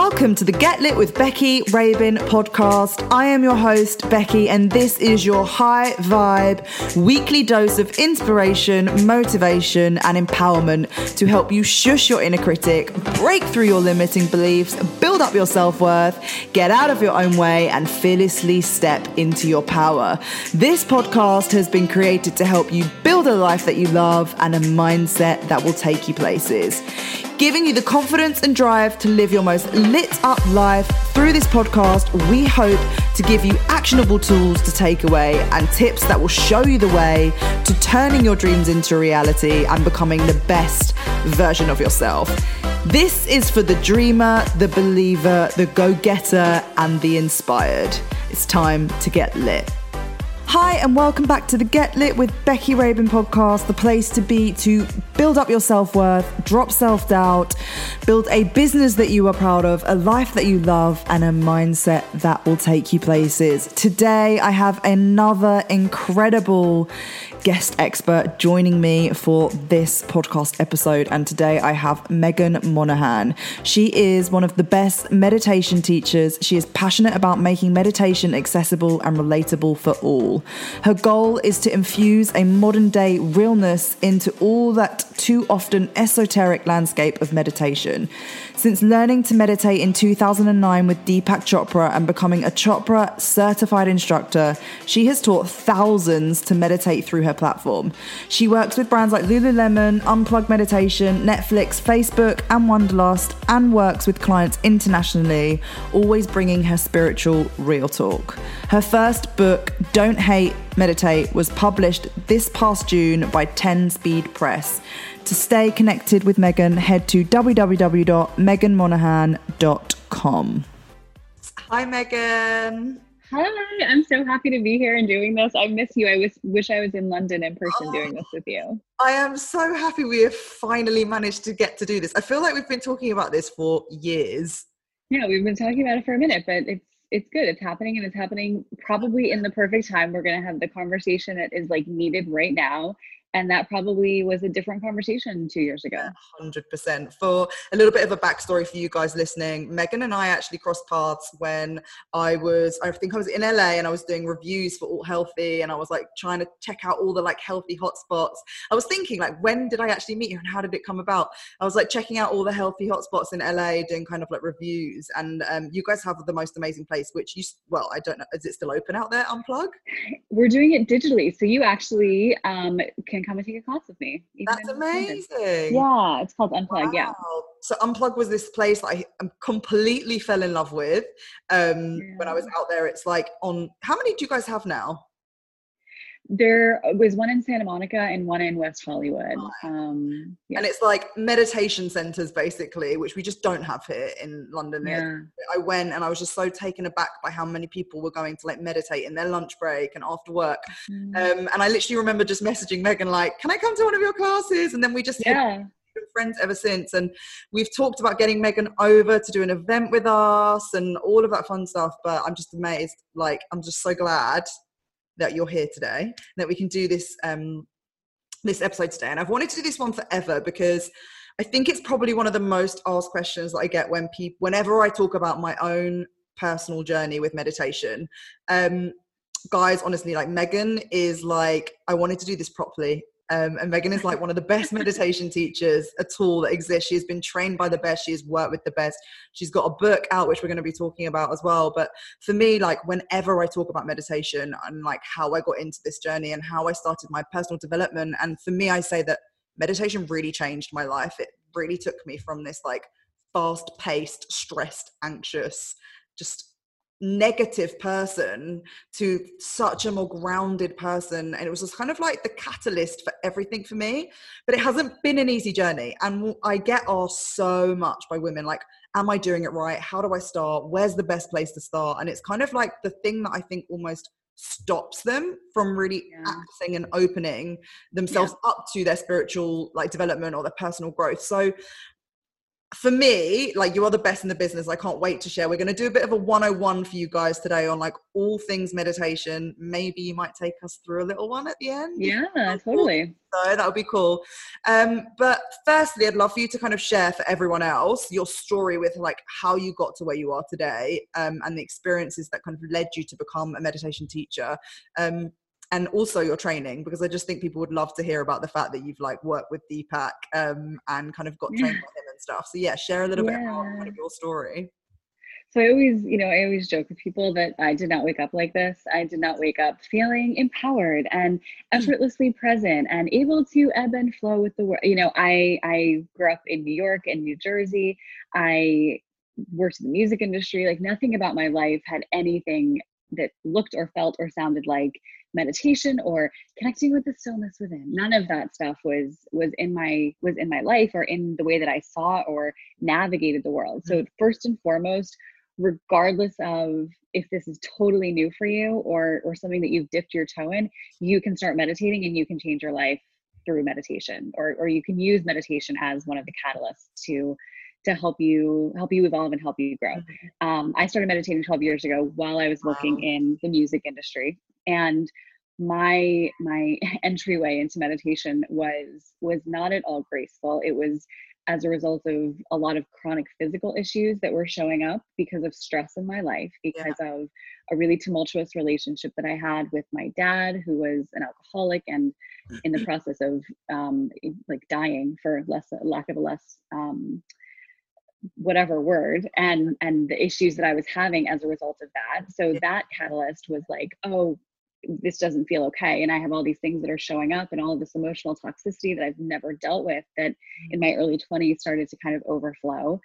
Welcome to the Get Lit with Becky Rabin podcast. I am your host, Becky, and this is your high vibe weekly dose of inspiration, motivation, and empowerment to help you shush your inner critic, break through your limiting beliefs, build up your self worth, get out of your own way, and fearlessly step into your power. This podcast has been created to help you build a life that you love and a mindset that will take you places giving you the confidence and drive to live your most lit up life. Through this podcast, we hope to give you actionable tools to take away and tips that will show you the way to turning your dreams into reality and becoming the best version of yourself. This is for the dreamer, the believer, the go getter, and the inspired. It's time to get lit. Hi, and welcome back to the Get Lit with Becky Rabin podcast, the place to be to build up your self worth, drop self doubt, build a business that you are proud of, a life that you love, and a mindset that will take you places. Today, I have another incredible guest expert joining me for this podcast episode. And today I have Megan Monahan. She is one of the best meditation teachers. She is passionate about making meditation accessible and relatable for all. Her goal is to infuse a modern day realness into all that too often esoteric landscape of meditation. Since learning to meditate in 2009 with Deepak Chopra and becoming a Chopra certified instructor, she has taught thousands to meditate through her platform. She works with brands like Lululemon, Unplugged Meditation, Netflix, Facebook, and Wanderlust, and works with clients internationally, always bringing her spiritual real talk. Her first book, Don't Hate, Meditate, was published this past June by 10 Speed Press. To stay connected with Megan, head to www.meganmonahan.com. Hi, Megan. Hi, I'm so happy to be here and doing this. I miss you. I was, wish I was in London in person oh, doing this with you. I am so happy we have finally managed to get to do this. I feel like we've been talking about this for years. Yeah, we've been talking about it for a minute, but it's it's good. It's happening and it's happening probably in the perfect time. We're gonna have the conversation that is like needed right now and that probably was a different conversation two years ago. Hundred percent. For a little bit of a backstory for you guys listening, Megan and I actually crossed paths when I was, I think I was in LA and I was doing reviews for all Healthy, and I was like trying to check out all the like healthy hotspots. I was thinking like, when did I actually meet you and how did it come about? I was like checking out all the healthy hotspots in LA, doing kind of like reviews, and um, you guys have the most amazing place. Which you, well, I don't know, is it still open out there? Unplug. We're doing it digitally, so you actually um, can can come and take a class with me. That's amazing. Yeah, it's called Unplug. Wow. Yeah. So Unplug was this place that I completely fell in love with um, yeah. when I was out there. It's like on how many do you guys have now? There was one in Santa Monica and one in West Hollywood. Um, yeah. And it's like meditation centers, basically, which we just don't have here in London. Yeah. I went and I was just so taken aback by how many people were going to like meditate in their lunch break and after work. Mm. Um, and I literally remember just messaging Megan, like, can I come to one of your classes? And then we just yeah. been friends ever since. And we've talked about getting Megan over to do an event with us and all of that fun stuff. But I'm just amazed. Like, I'm just so glad that you're here today, that we can do this um, this episode today. And I've wanted to do this one forever because I think it's probably one of the most asked questions that I get when people, whenever I talk about my own personal journey with meditation. Um, guys, honestly, like Megan is like, I wanted to do this properly Um, and Megan is like one of the best meditation teachers at all that exists. She has been trained by the best. She has worked with the best. She's got a book out, which we're going to be talking about as well. But for me, like whenever I talk about meditation and like how I got into this journey and how I started my personal development, and for me, I say that meditation really changed my life. It really took me from this like fast paced, stressed, anxious, just negative person to such a more grounded person. And it was just kind of like the catalyst for everything for me. But it hasn't been an easy journey. And i get asked so much by women like am i doing it right? How do i start? Where's the best place to start? And it's kind of like the thing that i think almost stops them from really yeah. accessing and opening themselves yeah. up to their spiritual like development or their personal growth. So for me, like you are the best in the business. I can't wait to share. We're going to do a bit of a 101 for you guys today on like all things meditation. Maybe you might take us through a little one at the end. Yeah, totally. So that would be cool. Um, but firstly, I'd love for you to kind of share for everyone else your story with like how you got to where you are today um, and the experiences that kind of led you to become a meditation teacher. Um, and also your training because I just think people would love to hear about the fact that you've like worked with Deepak um, and kind of got trained yeah. by him and stuff. So yeah, share a little yeah. bit kind of your story. So I always, you know, I always joke with people that I did not wake up like this. I did not wake up feeling empowered and hmm. effortlessly present and able to ebb and flow with the world. You know, I I grew up in New York and New Jersey. I worked in the music industry. Like nothing about my life had anything that looked or felt or sounded like meditation or connecting with the stillness within none of that stuff was was in my was in my life or in the way that i saw or navigated the world so mm-hmm. first and foremost regardless of if this is totally new for you or or something that you've dipped your toe in you can start meditating and you can change your life through meditation or or you can use meditation as one of the catalysts to to help you help you evolve and help you grow. Mm-hmm. Um, I started meditating 12 years ago while I was working wow. in the music industry, and my my entryway into meditation was was not at all graceful. It was as a result of a lot of chronic physical issues that were showing up because of stress in my life, because yeah. of a really tumultuous relationship that I had with my dad, who was an alcoholic and in the process of um, like dying for less lack of a less um, whatever word and and the issues that i was having as a result of that. So that catalyst was like oh this doesn't feel okay. And i have all these things that are showing up and all of this emotional toxicity that i've never dealt with that mm. in my early 20s started to kind of overflow.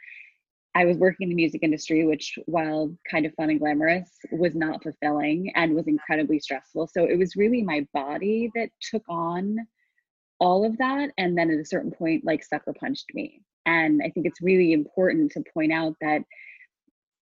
I was working in the music industry which while kind of fun and glamorous was not fulfilling and was incredibly stressful. So it was really my body that took on all of that and then at a certain point like sucker punched me and i think it's really important to point out that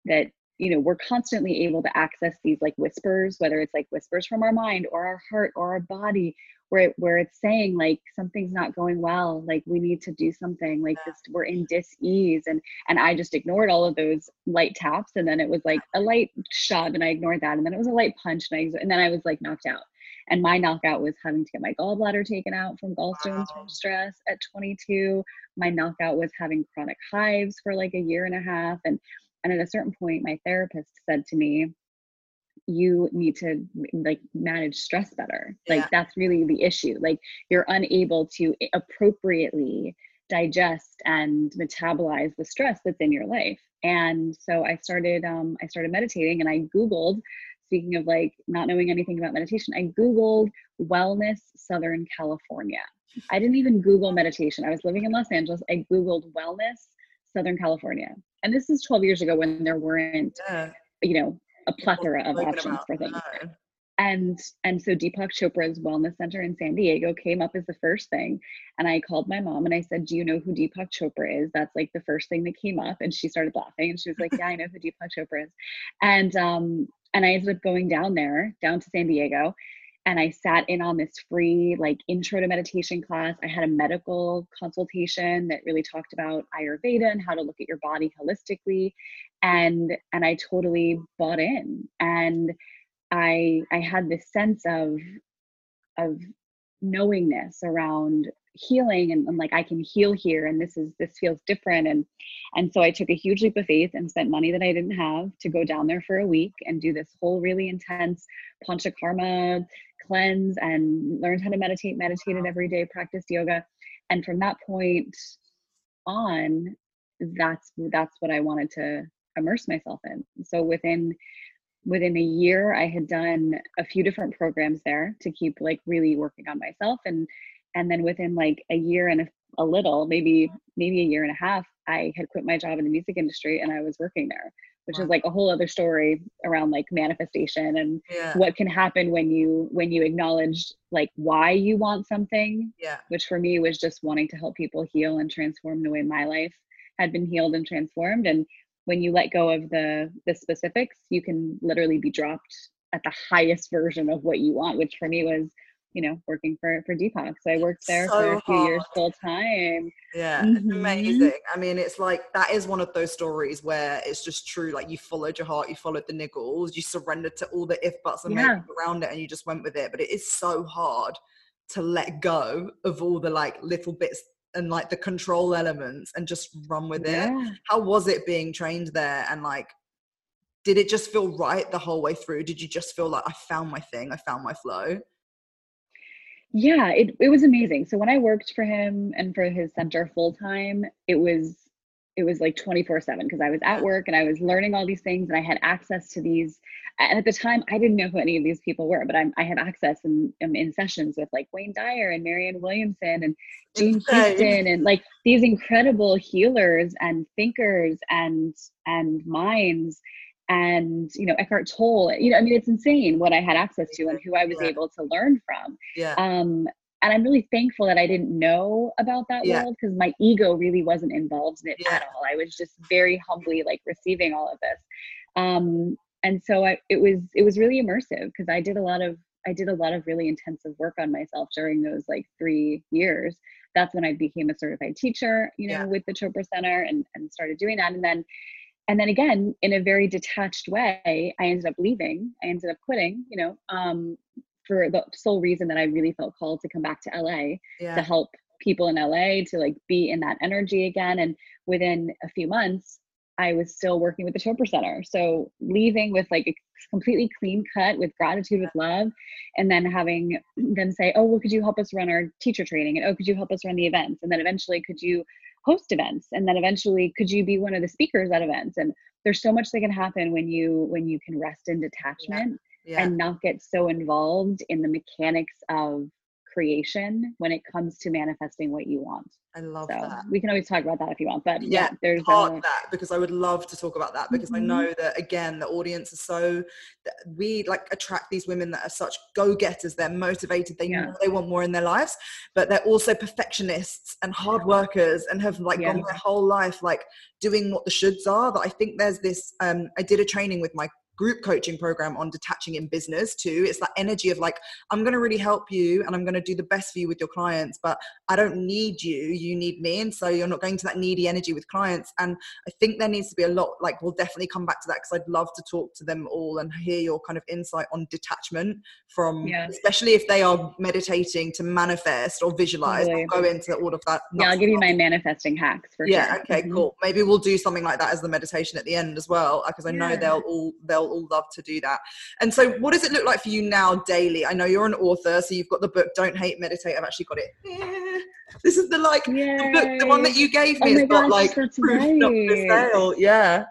that you know we're constantly able to access these like whispers whether it's like whispers from our mind or our heart or our body where it, where it's saying like something's not going well like we need to do something like this we're in dis-ease and and i just ignored all of those light taps and then it was like a light shove and i ignored that and then it was a light punch and i and then i was like knocked out and my knockout was having to get my gallbladder taken out from gallstones wow. from stress at 22. My knockout was having chronic hives for like a year and a half. And, and at a certain point, my therapist said to me, you need to like manage stress better. Yeah. Like that's really the issue. Like you're unable to appropriately digest and metabolize the stress that's in your life and so i started um, i started meditating and i googled speaking of like not knowing anything about meditation, I Googled wellness Southern California. I didn't even Google meditation. I was living in Los Angeles. I Googled wellness Southern California. And this is 12 years ago when there weren't, yeah. you know, a plethora of options for things. And and so Deepak Chopra's Wellness Center in San Diego came up as the first thing. And I called my mom and I said, Do you know who Deepak Chopra is? That's like the first thing that came up. And she started laughing and she was like, Yeah, I know who Deepak Chopra is. And um and I ended up going down there, down to San Diego, and I sat in on this free like intro to meditation class. I had a medical consultation that really talked about Ayurveda and how to look at your body holistically, and and I totally bought in, and I I had this sense of of knowingness around healing and, and, like i can heal here and this is this feels different and and so i took a huge leap of faith and spent money that i didn't have to go down there for a week and do this whole really intense panchakarma cleanse and learned how to meditate, meditated every day, practiced yoga. And from that point on, that's that's what I wanted to immerse myself in. So within within a year I had done a few different programs there to keep like really working on myself and and then within like a year and a, a little, maybe maybe a year and a half, I had quit my job in the music industry and I was working there which wow. is like a whole other story around like manifestation and yeah. what can happen when you when you acknowledge like why you want something yeah which for me was just wanting to help people heal and transform the way my life had been healed and transformed and when you let go of the the specifics you can literally be dropped at the highest version of what you want which for me was you know working for for Deepak. So I worked there so for a few hard. years full time. Yeah, mm-hmm. amazing. I mean, it's like that is one of those stories where it's just true. Like you followed your heart, you followed the niggles, you surrendered to all the if buts and yeah. around it, and you just went with it. But it is so hard to let go of all the like little bits and like the control elements and just run with yeah. it. How was it being trained there and like did it just feel right the whole way through? Did you just feel like I found my thing, I found my flow? yeah it, it was amazing so when i worked for him and for his center full time it was it was like 24 7 because i was at work and i was learning all these things and i had access to these and at the time i didn't know who any of these people were but I'm, i had access in, in sessions with like wayne dyer and marianne williamson and jean houston and like these incredible healers and thinkers and and minds and you know Eckhart Tolle. You know, I mean, it's insane what I had access to and who I was yeah. able to learn from. Yeah. Um, and I'm really thankful that I didn't know about that yeah. world because my ego really wasn't involved in it yeah. at all. I was just very humbly like receiving all of this. Um, and so I, it was it was really immersive because I did a lot of I did a lot of really intensive work on myself during those like three years. That's when I became a certified teacher, you know, yeah. with the Chopra Center and, and started doing that. And then and then again in a very detached way i ended up leaving i ended up quitting you know um, for the sole reason that i really felt called to come back to la yeah. to help people in la to like be in that energy again and within a few months i was still working with the chopra center. So leaving with like a completely clean cut with gratitude with love and then having them say oh well could you help us run our teacher training? And oh could you help us run the events? And then eventually could you host events? And then eventually could you be one of the speakers at events? And there's so much that can happen when you when you can rest in detachment yeah. And not get so involved in the mechanics of creation when it comes to manifesting what you want. I love so that. We can always talk about that if you want, but yeah, yeah there's part a, that because I would love to talk about that because mm-hmm. I know that again the audience is so we like attract these women that are such go-getters. They're motivated. They yeah. know they want more in their lives, but they're also perfectionists and hard workers and have like yeah. gone their whole life like doing what the shoulds are. That I think there's this. Um, I did a training with my group coaching program on detaching in business too. It's that energy of like, I'm going to really help you and I'm going to do the best for you with your clients, but I don't need you, you need me. And so you're not going to that needy energy with clients. And I think there needs to be a lot, like, we'll definitely come back to that because I'd love to talk to them all and hear your kind of insight on detachment from, yeah. especially if they are meditating to manifest or visualize. Totally. I'll go into all of that. Yeah, I'll give you my manifesting hacks for yeah, sure. okay, mm-hmm. cool. Maybe we'll do something like that as the meditation at the end as well, because I know yeah. they'll all, they'll all love to do that. And so, what does it look like for you now daily? I know you're an author, so you've got the book Don't Hate Meditate. I've actually got it. This is the like the, book, the one that you gave me. Oh it's got like proof not for sale. Yeah.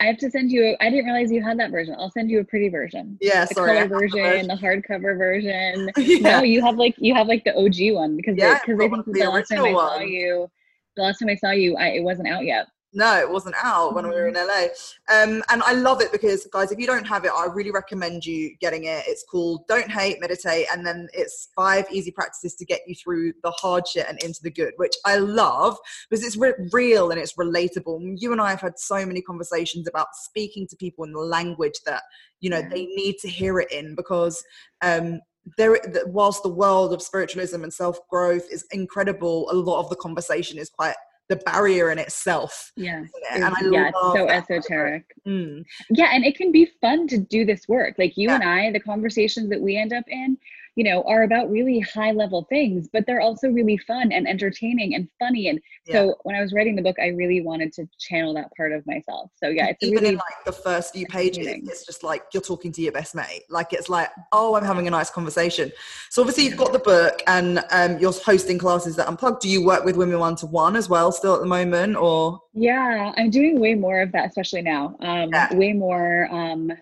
I have to send you. I didn't realize you had that version. I'll send you a pretty version. Yeah, the sorry, color version, the hardcover version. yeah. No, you have like you have like the OG one because yeah, because I think the, the last time I saw you, the last time I saw you, I, it wasn't out yet. No, it wasn't out when we were in LA. Um, and I love it because, guys, if you don't have it, I really recommend you getting it. It's called Don't Hate, Meditate, and then it's five easy practices to get you through the hard shit and into the good, which I love because it's re- real and it's relatable. You and I have had so many conversations about speaking to people in the language that, you know, they need to hear it in because um, there whilst the world of spiritualism and self-growth is incredible a lot of the conversation is quite the barrier in itself. Yeah. And I yeah, it's so esoteric. Mm. Yeah, and it can be fun to do this work. Like you yeah. and I, the conversations that we end up in, you know are about really high level things but they're also really fun and entertaining and funny. And yeah. so when i was writing the book i really wanted to channel that part of myself. So yeah it's even really in like the first few pages it's just like you're talking to your best mate. Like it's like oh i'm having a nice conversation. So obviously you've got the book and um, you're hosting classes that unplugged. Do you work with women one to one as well still at the moment or? Yeah i'm doing way more of that especially now. Um, yeah. way more um,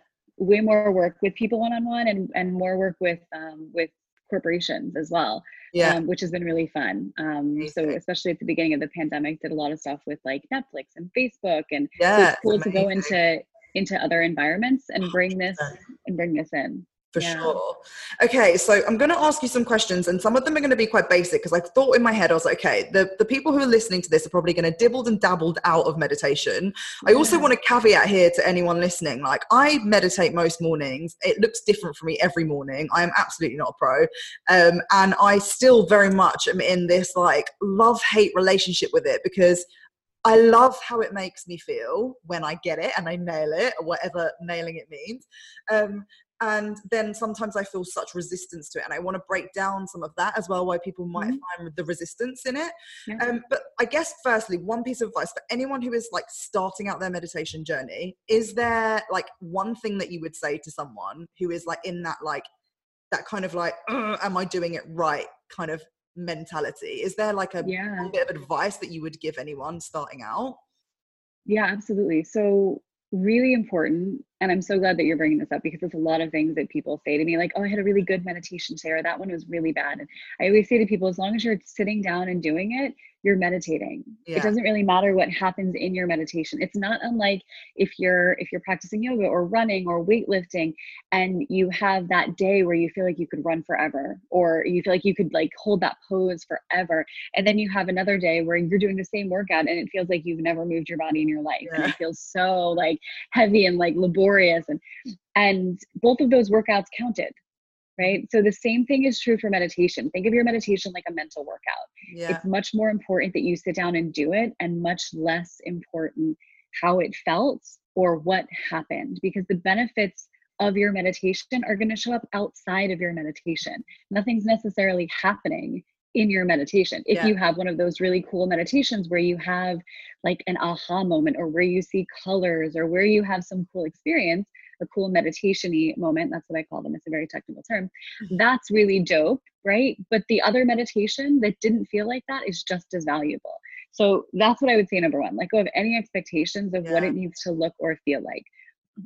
way more work with people one-on-one and, and more work with um, with corporations as well yeah. um, which has been really fun. Um, so especially at the beginning of the pandemic did a lot of stuff with like netflix and facebook and yeah, it's cool to go into into other environments and bring this and bring this in for yeah. sure. Okay, so I'm going to ask you some questions, and some of them are going to be quite basic because I thought in my head, I was like, okay, the, the people who are listening to this are probably going to dibbled and dabbled out of meditation. Yeah. I also want to caveat here to anyone listening like, I meditate most mornings. It looks different for me every morning. I am absolutely not a pro. Um, and I still very much am in this like love hate relationship with it because. I love how it makes me feel when I get it and I nail it, or whatever nailing it means. Um, and then sometimes i feel such resistance to it and i want to break down some of that as well why people might mm-hmm. find the resistance in it yeah. um, but i guess firstly one piece of advice for anyone who is like starting out their meditation journey is there like one thing that you would say to someone who is like in that like that kind of like am i doing it right kind of mentality is there like a yeah. bit of advice that you would give anyone starting out yeah absolutely so really important and i'm so glad that you're bringing this up because it's a lot of things that people say to me like oh i had a really good meditation sarah. That one was really bad. And i always say to people as long as you're sitting down and doing it you're meditating yeah. it doesn't really matter what happens in your meditation it's not unlike if you're if you're practicing yoga or running or weightlifting and you have that day where you feel like you could run forever or you feel like you could like hold that pose forever and then you have another day where you're doing the same workout and it feels like you've never moved your body in your life yeah. and it feels so like heavy and like laborious and and both of those workouts counted right? So the same thing is true for meditation. Think of your meditation like a mental workout. Yeah. It's much more important that you sit down and do it, and much less important how it felt or what happened because the benefits of your meditation are going to show up outside of your meditation. Nothing's necessarily happening in your meditation. If yeah. you have one of those really cool meditations where you have like an aha moment or where you see colors or where you have some cool experience, a cool meditation moment. That's what I call them. It's a very technical term. Mm-hmm. That's really dope, right? But the other meditation that didn't feel like that is just as valuable. So that's what I would say, number one, let go of any expectations of yeah. what it needs to look or feel like.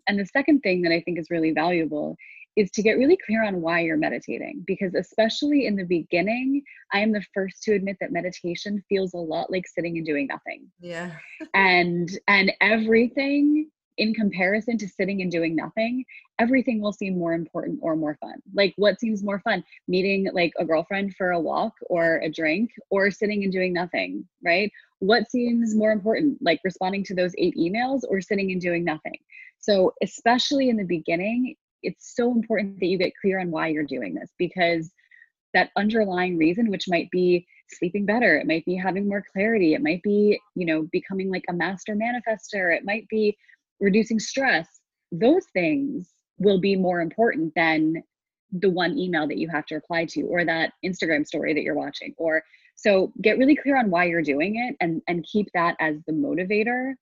And the second thing that I think is really valuable is to get really clear on why you're meditating because especially in the beginning i am the first to admit that meditation feels a lot like sitting and doing nothing yeah and and everything in comparison to sitting and doing nothing, everything will seem more important or more fun. Like what seems more fun? Meeting like a girlfriend for a walk or a drink or sitting and doing nothing, right? What seems more important? Like responding to those eight emails or sitting and doing nothing. So, especially in the beginning, it's so important that you get clear on why you're doing this because that underlying reason which might be sleeping better it might be having more clarity it might be you know becoming like a master manifester it might be reducing stress, those things will be more important than the one email that you have to reply to or that Instagram story that you're watching or so get really clear on why you're doing it and and keep that as the motivator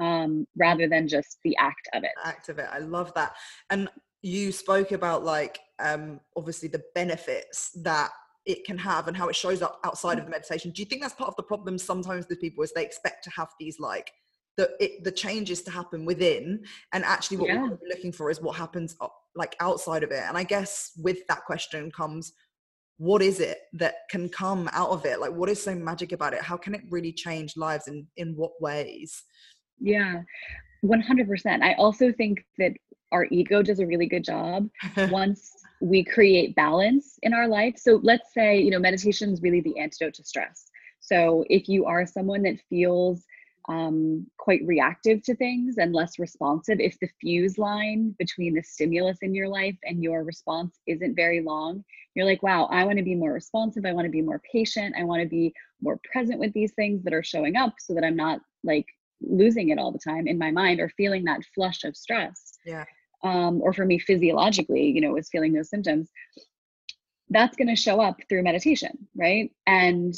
um, rather than just the act of it. Act of it. I love that. And you spoke about like um, obviously the benefits that it can have and how it shows up outside of the meditation. Do you think that's part of the problem sometimes with people is they expect to have these like the it, the changes to happen within and actually what yeah. we're looking for is what happens uh, like outside of it. And i guess with that question comes what is it that can come out of it? Like what is so magic about it? How can it really change lives in in what ways? Yeah 100% i also think that our ego does a really good job once we create balance in our life. So let's say you know meditation is really the antidote to stress. So if you are someone that feels um, quite reactive to things and less responsive if the fuse line between the stimulus in your life and your response isn't very long. You're like wow i want to be more responsive i want to be more patient i want to be more present with these things that are showing up so that i'm not like losing it all the time in my mind or feeling that flush of stress. Yeah. Um, or for me physiologically you know was feeling those symptoms that's going to show up through meditation, right? And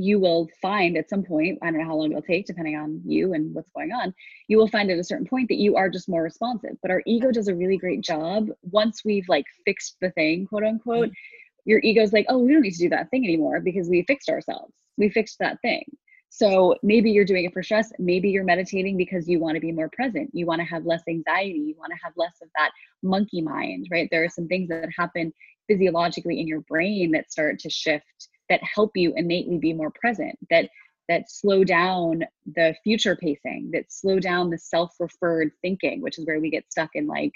you will find at some point, I don't know how long it'll take, depending on you and what's going on, you will find at a certain point that you are just more responsive. But our ego does a really great job once we've like fixed the thing, quote unquote. Mm-hmm. Your ego's like, oh, we don't need to do that thing anymore because we fixed ourselves. We fixed that thing. So maybe you're doing it for stress. Maybe you're meditating because you want to be more present. You want to have less anxiety. You want to have less of that monkey mind, right? There are some things that happen physiologically in your brain that start to shift that help you innately be more present that that slow down the future pacing that slow down the self-referred thinking which is where we get stuck in like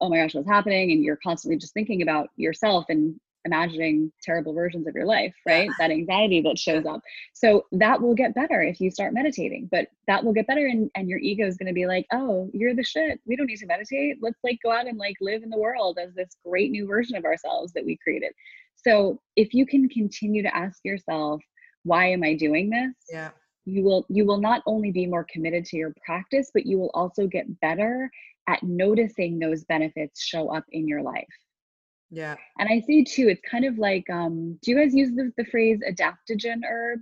oh my gosh what's happening? And you're constantly just thinking about yourself and imagining terrible versions of your life right? That anxiety that shows up. So that will get better if you start meditating but that will get better and, and your ego is going to be like oh you're the shit. We don't need to meditate. Let's like go out and like live in the world as this great new version of ourselves that we created. So if you can continue to ask yourself, why am I doing this? Yeah. You will you will not only be more committed to your practice, but you will also get better at noticing those benefits show up in your life. Yeah. And I see too, it's kind of like um, do you guys use the, the phrase adaptogen herb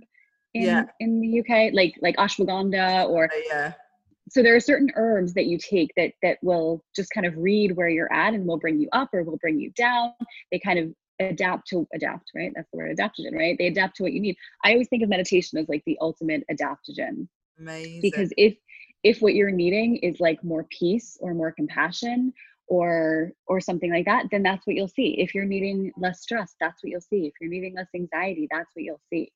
in yeah. in the UK? Like like ashwagandha or uh, yeah so there are certain herbs that you take that that will just kind of read where you're at and will bring you up or will bring you down they kind of adapt to adapt, right? That's the word adaptogen, right? They adapt to what you need. I always think of meditation as like the ultimate adaptogen. Amazing. Because if if what you're needing is like more peace or more compassion or or something like that, then that's what you'll see. If you're needing less stress, that's what you'll see. If you're needing less anxiety, that's what you'll see.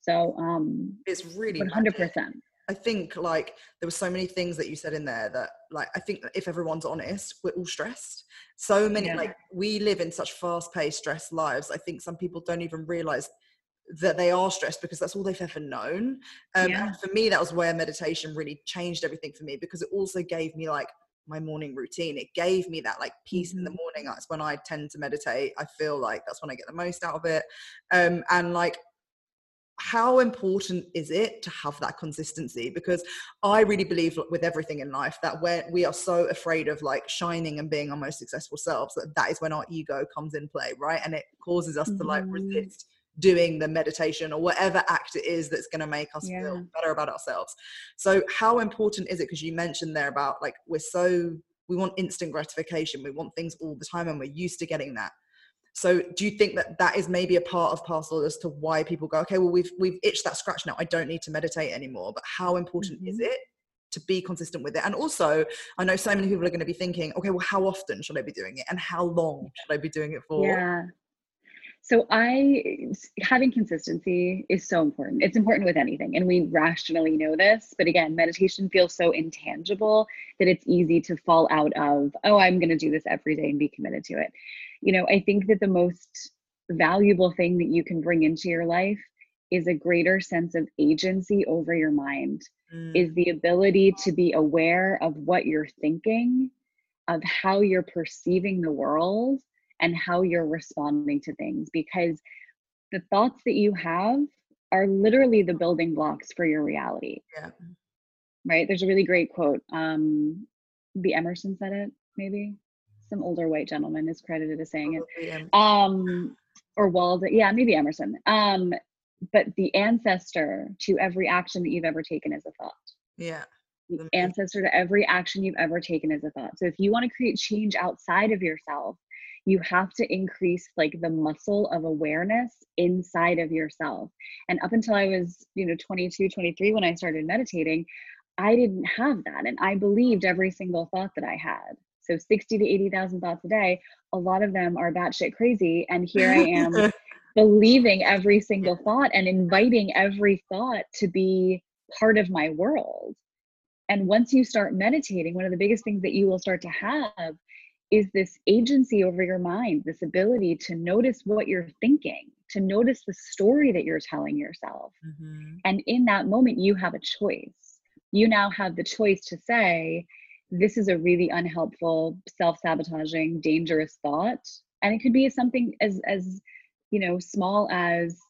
So um it's really 100%. Magic. I think like there were so many things that you said in there that like I think if everyone's honest, we're all stressed. So many yeah. like we live in such fast-paced, stressed lives. I think some people don't even realize that they are stressed because that's all they've ever known. Um, yeah. for me, that was where meditation really changed everything for me because it also gave me like my morning routine. It gave me that like peace mm-hmm. in the mm-hmm. morning. That's when I tend to meditate. I feel like that's when I get the most out of it. Um, and like how important is it to have that consistency because i really believe with everything in life that where we are so afraid of like shining and being our most successful selves that that is when our ego comes in play right and it causes us mm-hmm. to like mm-hmm. resist doing the meditation or whatever act it is that's going to make us yeah. feel better about ourselves so how important is it because you mentioned there about like we're so we want instant gratification we want things all the time and we're used to getting that so do you think that that is maybe a part of parcel as to why people go, okay, well we've we've itched that scratch now. I don't need to meditate anymore. But how important mm-hmm. is it to be consistent with it? And also, I know so many people are going to be thinking, okay, well, how often should I be doing it, and how long should I be doing it for? Yeah. So I having consistency is so important. It's important with anything and we rationally know this, but again, meditation feels so intangible that it's easy to fall out of, oh, I'm going to do this every day and be committed to it you know, I think that the most valuable thing that you can bring into your life is a greater sense of agency over your mind, mm. is the ability to be aware of what you're thinking, of how you're perceiving the world, and how you're responding to things. Because the thoughts that you have are literally the building blocks for your reality. Yeah. Right? There's a really great quote. Um, the Emerson said it, maybe some older white gentleman is credited as saying it. Um, or Walden, yeah, maybe Emerson. Um, but the ancestor to every action that you've ever taken is a thought. Yeah. The ancestor to every action you've ever taken is a thought. So if you want to create change outside of yourself, you have to increase like the muscle of awareness inside of yourself. And up until I was, you know, 22, 23 when I started meditating, I didn't have that and I believed every single thought that I had. So 60 to 80,000 thoughts a day. A lot of them are batshit crazy. And here I am believing every single thought and inviting every thought to be part of my world. And once you start meditating, one of the biggest things that you will start to have is this agency over your mind, this ability to notice what you're thinking, to notice the story that you're telling yourself. Mm-hmm. And in that moment, you have a choice. You now have the choice to say, this is a really unhelpful self-sabotaging dangerous thought and it could be something as as you know small as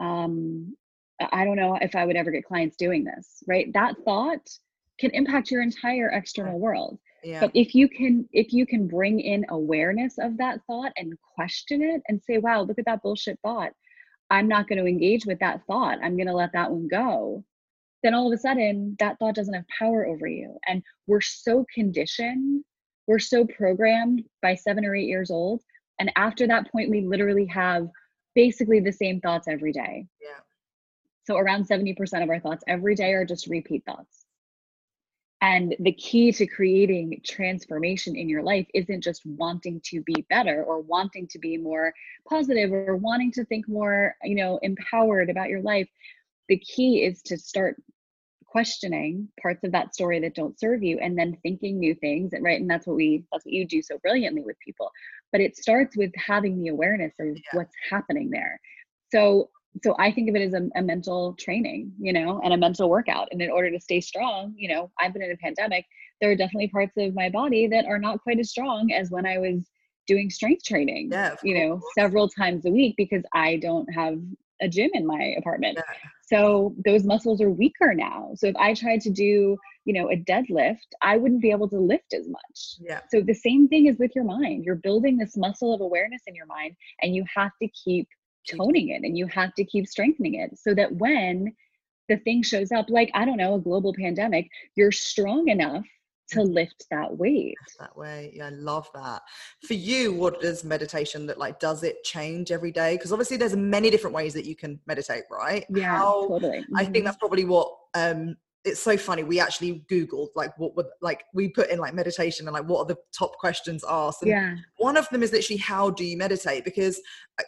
um i don't know if i would ever get clients doing this right that thought can impact your entire external world Yeah. But if you can if you can bring in awareness of that thought and question it and say, wow, look at that bullshit thought. I'm not going to engage with that thought. I'm going to let that one go. Then all of a sudden, that thought doesn't have power over you. And we're so conditioned, we're so programmed by seven or eight years old. And after that point, we literally have basically the same thoughts every day. Yeah. So around 70% of our thoughts every day are just repeat thoughts. And the key to creating transformation in your life isn't just wanting to be better or wanting to be more positive or wanting to think more, you know, empowered about your life. The key is to start questioning parts of that story that don't serve you and then thinking new things And right and that's what we that's what you do so brilliantly with people but it starts with having the awareness of yeah. what's happening there so so I think of it as a, a, mental training, you know, and a mental workout. And in order to stay strong, you know, I've been in a pandemic. There are definitely parts of my body that are not quite as strong as when I was doing strength training, yeah, you know, several times a week because I don't have a gym in my apartment. Yeah. So those muscles are weaker now. So if I tried to do, you know, a deadlift, I wouldn't be able to lift as much. Yeah. So the same thing is with your mind. You're building this muscle of awareness in your mind and you have to keep toning it and you have to keep strengthening it so that when the thing shows up like i don't know a global pandemic you're strong enough to mm-hmm. lift that weight. That way yeah i love that. For you what does meditation look like? Does it change every day? Because obviously there's many different ways that you can meditate right? Yeah How, totally. I think mm-hmm. that's probably what um it's so funny we actually googled like what would like we put in like meditation and like what are the top questions asked and yeah. one of them is literally how do you meditate? Because uh,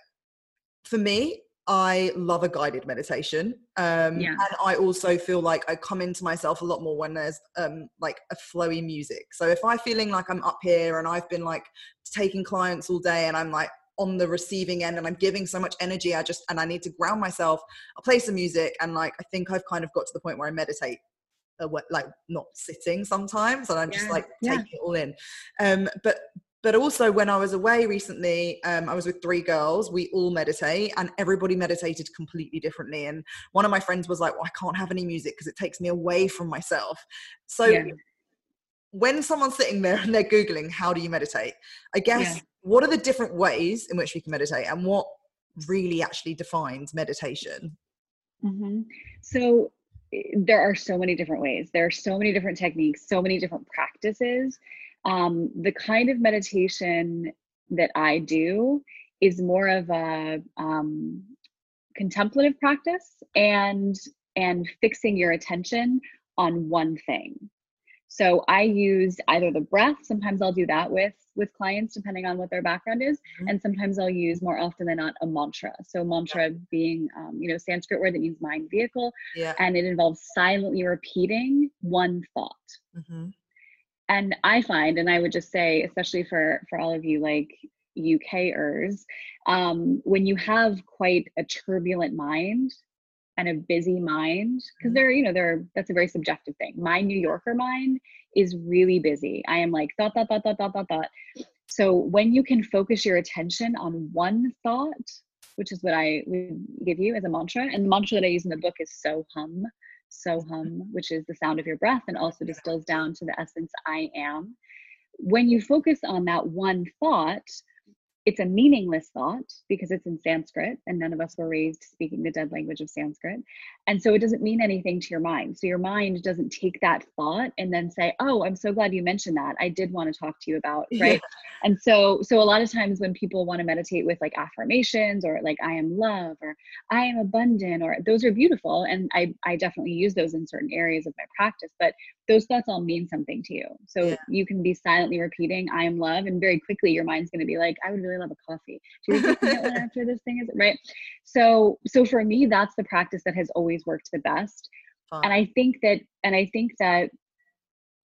for me, I love a guided meditation. Um, yeah. And I also feel like I come into myself a lot more when there's um, like a flowy music. So if I'm feeling like I'm up here and I've been like taking clients all day and I'm like on the receiving end and I'm giving so much energy, I just, and I need to ground myself, I'll play some music. And like, I think I've kind of got to the point where I meditate uh, like not sitting sometimes and i'm yeah, just like taking yeah. it all in um but but also when i was away recently um, i was with three girls we all meditate and everybody meditated completely differently and one of my friends was like well, i can't have any music because it takes me away from myself so yeah. when someone's sitting there and they're googling how do you meditate i guess yeah. what are the different ways in which we can meditate and what really actually defines meditation mm-hmm. so eh, there are so many different ways there are so many different techniques so many different practices um, the kind of meditation that I do is more of a um, contemplative practice and and fixing your attention on one thing. So I use either the breath. Sometimes I'll do that with with clients, depending on what their background is, mm-hmm. and sometimes I'll use more often than not a mantra. So mantra yeah. being, um, you know, Sanskrit word that means mind vehicle, yeah. and it involves silently repeating one thought. Mm-hmm and i find and i would just say especially for for all of you like ukers um, when you have quite a turbulent mind and a busy mind because mm-hmm. there you know there that's a very subjective thing. My new yorker mind is really busy. I am like thought thought thought thought thought thought thought. So when you can focus your attention on one thought which is what i would give you as a mantra and the mantra that i use in the book is so hum Soham, which is the sound of your breath and also distills down to the essence I am. When you focus on that one thought, it's a meaningless thought because it's in Sanskrit and none of us were raised speaking the dead language of Sanskrit. And so it doesn't mean anything to your mind. So your mind doesn't take that thought and then say, "Oh, I'm so glad you mentioned that. I did want to talk to you about." Right? Yeah. And so so a lot of times when people want to meditate with like affirmations or like I am love or I am abundant or those are beautiful and I I definitely use those in certain areas of my practice, but those thoughts all mean something to you. So yeah. you can be silently repeating I am love and very quickly your mind's going to be like I would really love a coffee. Do you think one after this thing is right? So so for me that's the practice that has always worked the best. Fun. And I think that and I think that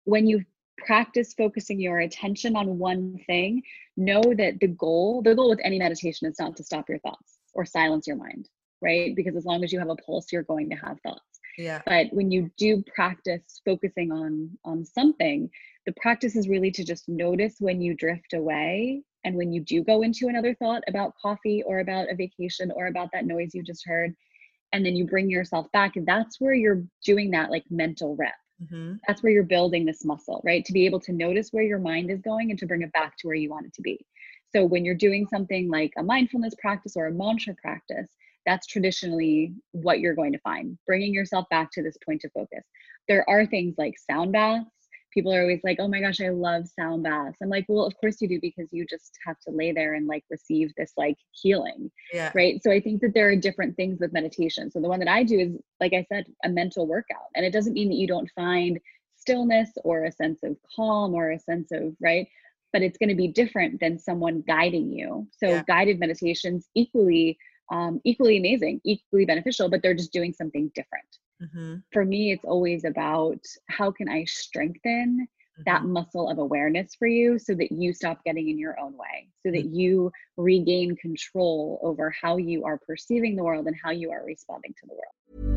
when you practice focusing your attention on one thing, know that the goal, the goal with any meditation is not to stop your thoughts or silence your mind, right? Because as long as you have a pulse, you're going to have thoughts. Yeah. But when you do practice focusing on on something, the practice is really to just notice when you drift away and when you do go into another thought about coffee or about a vacation or about that noise you just heard, and then you bring yourself back, that's where you're doing that like mental rep, Mm-hmm. That's where you're building this muscle, right? To be able to notice where your mind is going and to bring it back to where you want it to be. So when you're doing something like a mindfulness practice or a mantra practice, that's traditionally what you're going to find, bringing yourself back to this point of focus. There are things like sound baths. People are always like, oh my gosh, I love sound baths. I'm like, well, of course you do because you just have to lay there and like receive this like healing. Yeah. Right. So I think that there are different things with meditation. So the one that I do is, like I said, a mental workout. And it doesn't mean that you don't find stillness or a sense of calm or a sense of, right? But it's going to be different than someone guiding you. So yeah. guided meditations equally um, equally amazing, equally beneficial, but they're just doing something different. Mm-hmm. For me, it's always about how can I strengthen mm-hmm. that muscle of awareness for you so that you stop getting in your own way, so that mm-hmm. you regain control over how you are perceiving the world and how you are responding to the world.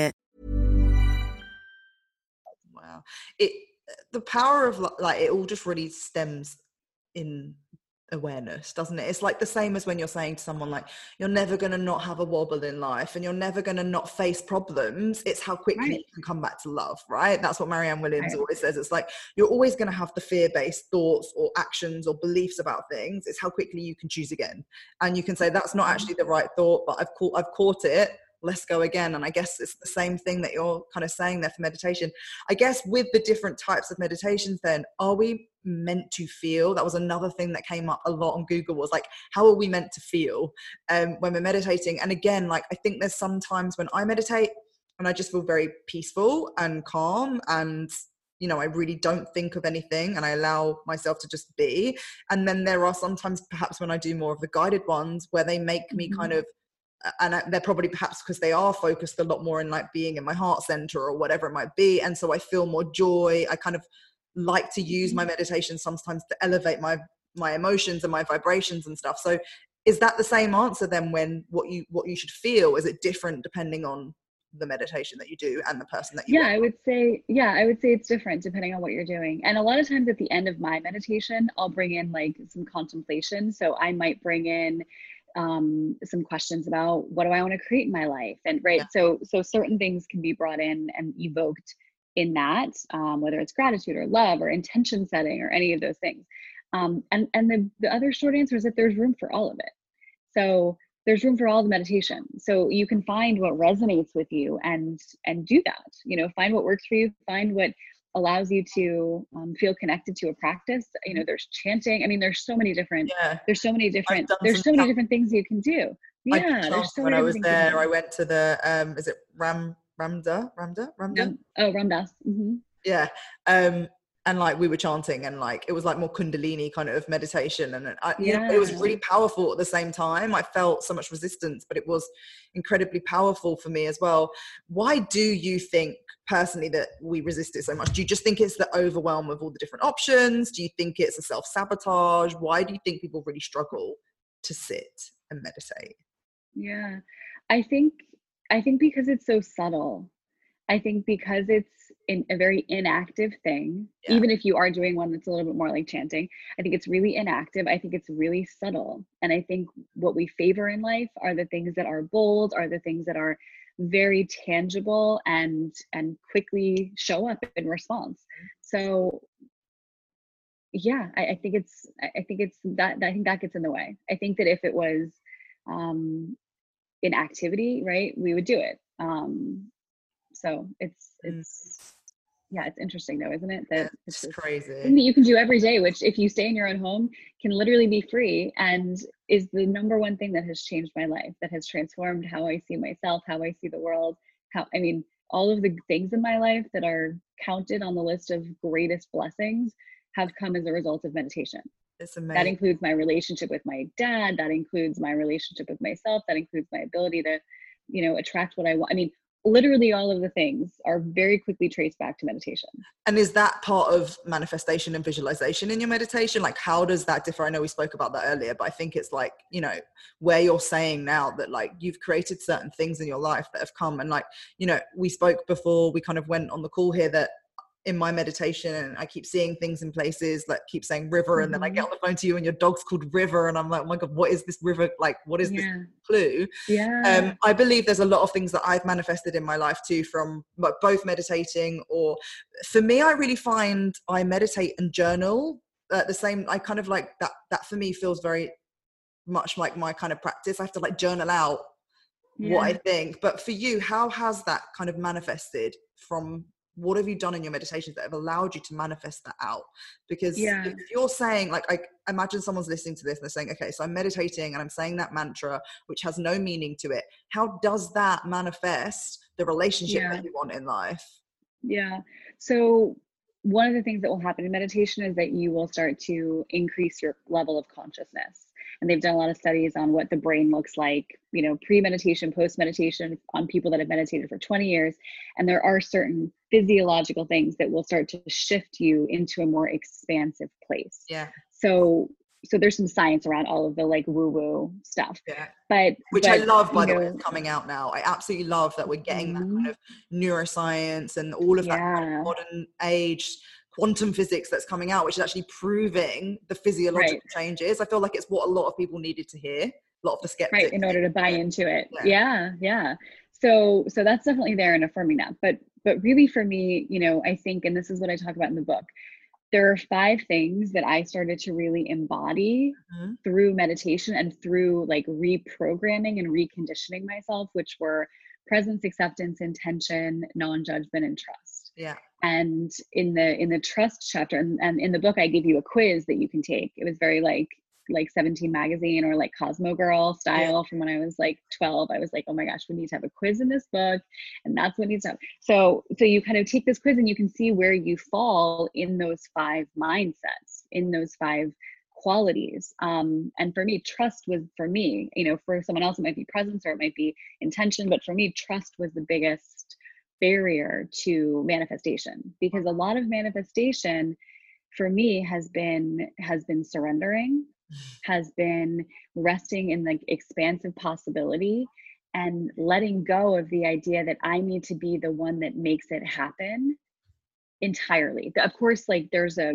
the power of like it all just really stems in awareness doesn't it? It's like the same as when you're saying to someone like you're never going to not have a wobble in life and you're never going to not face problems. It's how quickly right. you can come back to love right? That's what Marianne Williamson right. always says. It's like you're always going to have the fear-based thoughts or actions or beliefs about things. It's how quickly you can choose again. And you can say that's not mm-hmm. actually the right thought but i've caught i've caught it let's go again. And i guess it's the same thing that you're kind of saying there for meditation. I guess with the different types of meditations then are we meant to feel? That was another thing that came up a lot on google was like how are we meant to feel um, when we're meditating? And again like i think there's sometimes when i meditate and i just feel very peaceful and calm and you know i really don't think of anything and i allow myself to just be. And then there are sometimes perhaps when i do more of the guided ones where they make me mm-hmm. kind of and they're probably perhaps because they are focused a lot more in like being in my heart center or whatever it might be and so i feel more joy. I kind of like to use my mm-hmm. meditation sometimes to elevate my my emotions and my vibrations and stuff. So is that the same answer then when what you what you should feel? Is it different depending on the meditation that you do and the person that you yeah i would say yeah i would say it's different depending on what you're doing. And a lot of times at the end of my meditation i'll bring in like some contemplation. So i might bring in um, some questions about what do I want to create in my life, and right. Yeah. So so certain things can be brought in and evoked in that, um, whether it's gratitude or love or intention setting or any of those things. Um, and and the the other short answer is that there's room for all of it. So there's room for all the meditation so you can find what resonates with you and and do that you know find what works for you find what allows you to um, feel connected to a practice you know there's chanting i mean there's so many different yeah. there's so many different there's so many different things you can do. Yeah there's so when i was there i went to the um is it ram ramda? Ramda? Ramda oh Ram Dass mm-hmm. yeah um and like we were chanting and like it was like more kundalini kind of meditation and I, yeah. It was really powerful at the same time. I felt so much resistance but it was incredibly powerful for me as well. Why do you think personally that we resist it so much? Do you just think it's the overwhelm of all the different options? Do you think it's a self-sabotage? Why do you think people really struggle to sit and meditate? Yeah. I think i think because it's so subtle. I think because it's in a very inactive thing, Yeah. even if you are doing one that's a little bit more like chanting, I think it's really inactive. I think it's really subtle. And I think what we favor in life are the things that are bold, are the things that are very tangible and and quickly show up in response. So yeah, I, I think it's I I think it's that I think that gets in the way. I think that if it was um in activity, right, we would do it. Um so it's Mm. it's yeah, it's interesting though, isn't it? That it's crazy. thing that you can do every day, which if you stay in your own home can literally be free and is the number one thing that has changed my life, that has transformed how I see myself, how I see the world, how I mean, all of the things in my life that are counted on the list of greatest blessings have come as a result of meditation. It's That includes my relationship with my dad, that includes my relationship with myself, that includes my ability to, you know, attract what I want. I mean, literally all of the things are very quickly traced back to meditation. And is that part of manifestation and visualization in your meditation? Like, how does that differ? I know we spoke about that earlier, but I think it's like, you know, where you're saying now that like you've created certain things in your life that have come. And like, you know, we spoke before we kind of went on the call here that in my meditation and I keep seeing things in places that keep saying river and then I get on the phone to you and your dog's called river and I'm like, oh my God, what is this river? Like, what is this clue? Yeah. um, I believe there's a lot of things that I've manifested in my life too, from like, both meditating or for me, I really find I meditate and journal at the same. I kind of like that. That for me feels very much like my kind of practice. I have to like journal out what I think. But for you, how has that kind of manifested from? What have you done in your meditations that have allowed you to manifest that out? Because Yeah. if you're saying, like, I imagine someone's listening to this and they're saying, okay, so I'm meditating and I'm saying that mantra, which has no meaning to it. How does that manifest the relationship Yeah. that you want in life? Yeah. So one of the things that will happen in meditation is that you will start to increase your level of consciousness. And they've done a lot of studies on what the brain looks like, you know, pre-meditation, post-meditation on people that have meditated for 20 years. And there are certain physiological things that will start to shift you into a more expansive place. Yeah. So so there's some science around all of the like woo-woo stuff. Yeah. But Which I love, by the way, know, it's coming out now. I absolutely love that we're getting that Mhm. kind of neuroscience and all of that kind of modern age quantum physics that's coming out, which is actually proving the physiological Right. changes. I feel like it's what a lot of people needed to hear. A lot of the skeptics. right in order to buy into it Yeah. yeah yeah so so that's definitely there and affirming that but but really for me you know i think and this is what i talk about in the book there are five things that i started to really embody Mhm. through meditation and through like reprogramming and reconditioning myself which were presence acceptance intention non-judgment and trust Yeah. And in the in the trust chapter and, and in the book i give you a quiz that you can take. It was very like like 17 magazine or like cosmo girl style. From when i was like 12 i was like oh my gosh we need to have a quiz in this book and that's what needs to happen so so you kind of take this quiz and you can see where you fall in those five mindsets in those five qualities. Um and for me trust was for me you know for someone else it might be presence or it might be intention but for me trust was the biggest barrier to manifestation because a lot of manifestation for me has been has been surrendering has been resting in the expansive possibility and letting go of the idea that i need to be the one that makes it happen entirely of course like there's a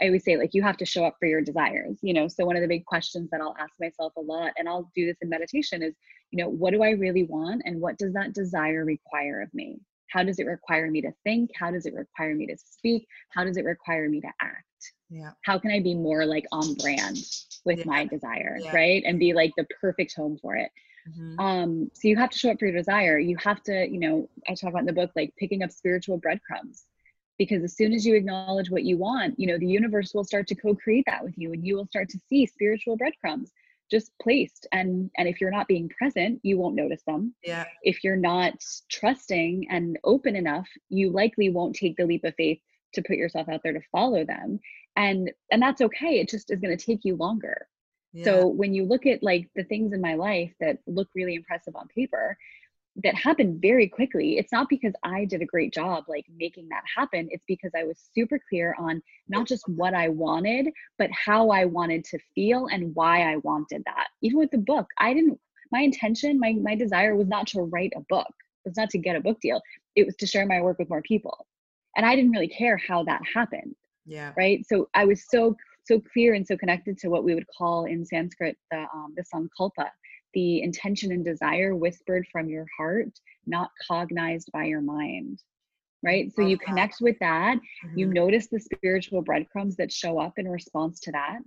I always say like you have to show up for your desires, you know. So one of the big questions that I'll ask myself a lot, and I'll do this in meditation, is, you know, what do I really want, and what does that desire require of me? How does it require me to think? How does it require me to speak? How does it require me to act? Yeah. How can I be more like on brand with Yeah. my desire, Yeah. right? And be like the perfect home for it. Mhm. Um, so you have to show up for your desire. You have to, you know, I talk about in the book like picking up spiritual breadcrumbs because as soon as you acknowledge what you want, you know, the universe will start to co-create that with you and you will start to see spiritual breadcrumbs just placed. And and if you're not being present, you won't notice them. Yeah. If you're not trusting and open enough, you likely won't take the leap of faith to put yourself out there to follow them. And and that's okay. It just is going to take you longer. Yeah. So when you look at like the things in my life that look really impressive on paper, that happened very quickly, it's not because I did a great job like making that happen. It's because I was super clear on not just what I wanted, but how I wanted to feel and why I wanted that. Even with the book, I didn't my intention, my my desire was not to write a book. It was not to get a book deal. It was to share my work with more people. And i didn't really care how that happened yeah. right? So i was so so clear and so connected to what we would call in sanskrit the um, the sankalpa the intention and desire whispered from your heart not cognized by your mind right so you connect with that mm-hmm. you notice the spiritual breadcrumbs that show up in response to that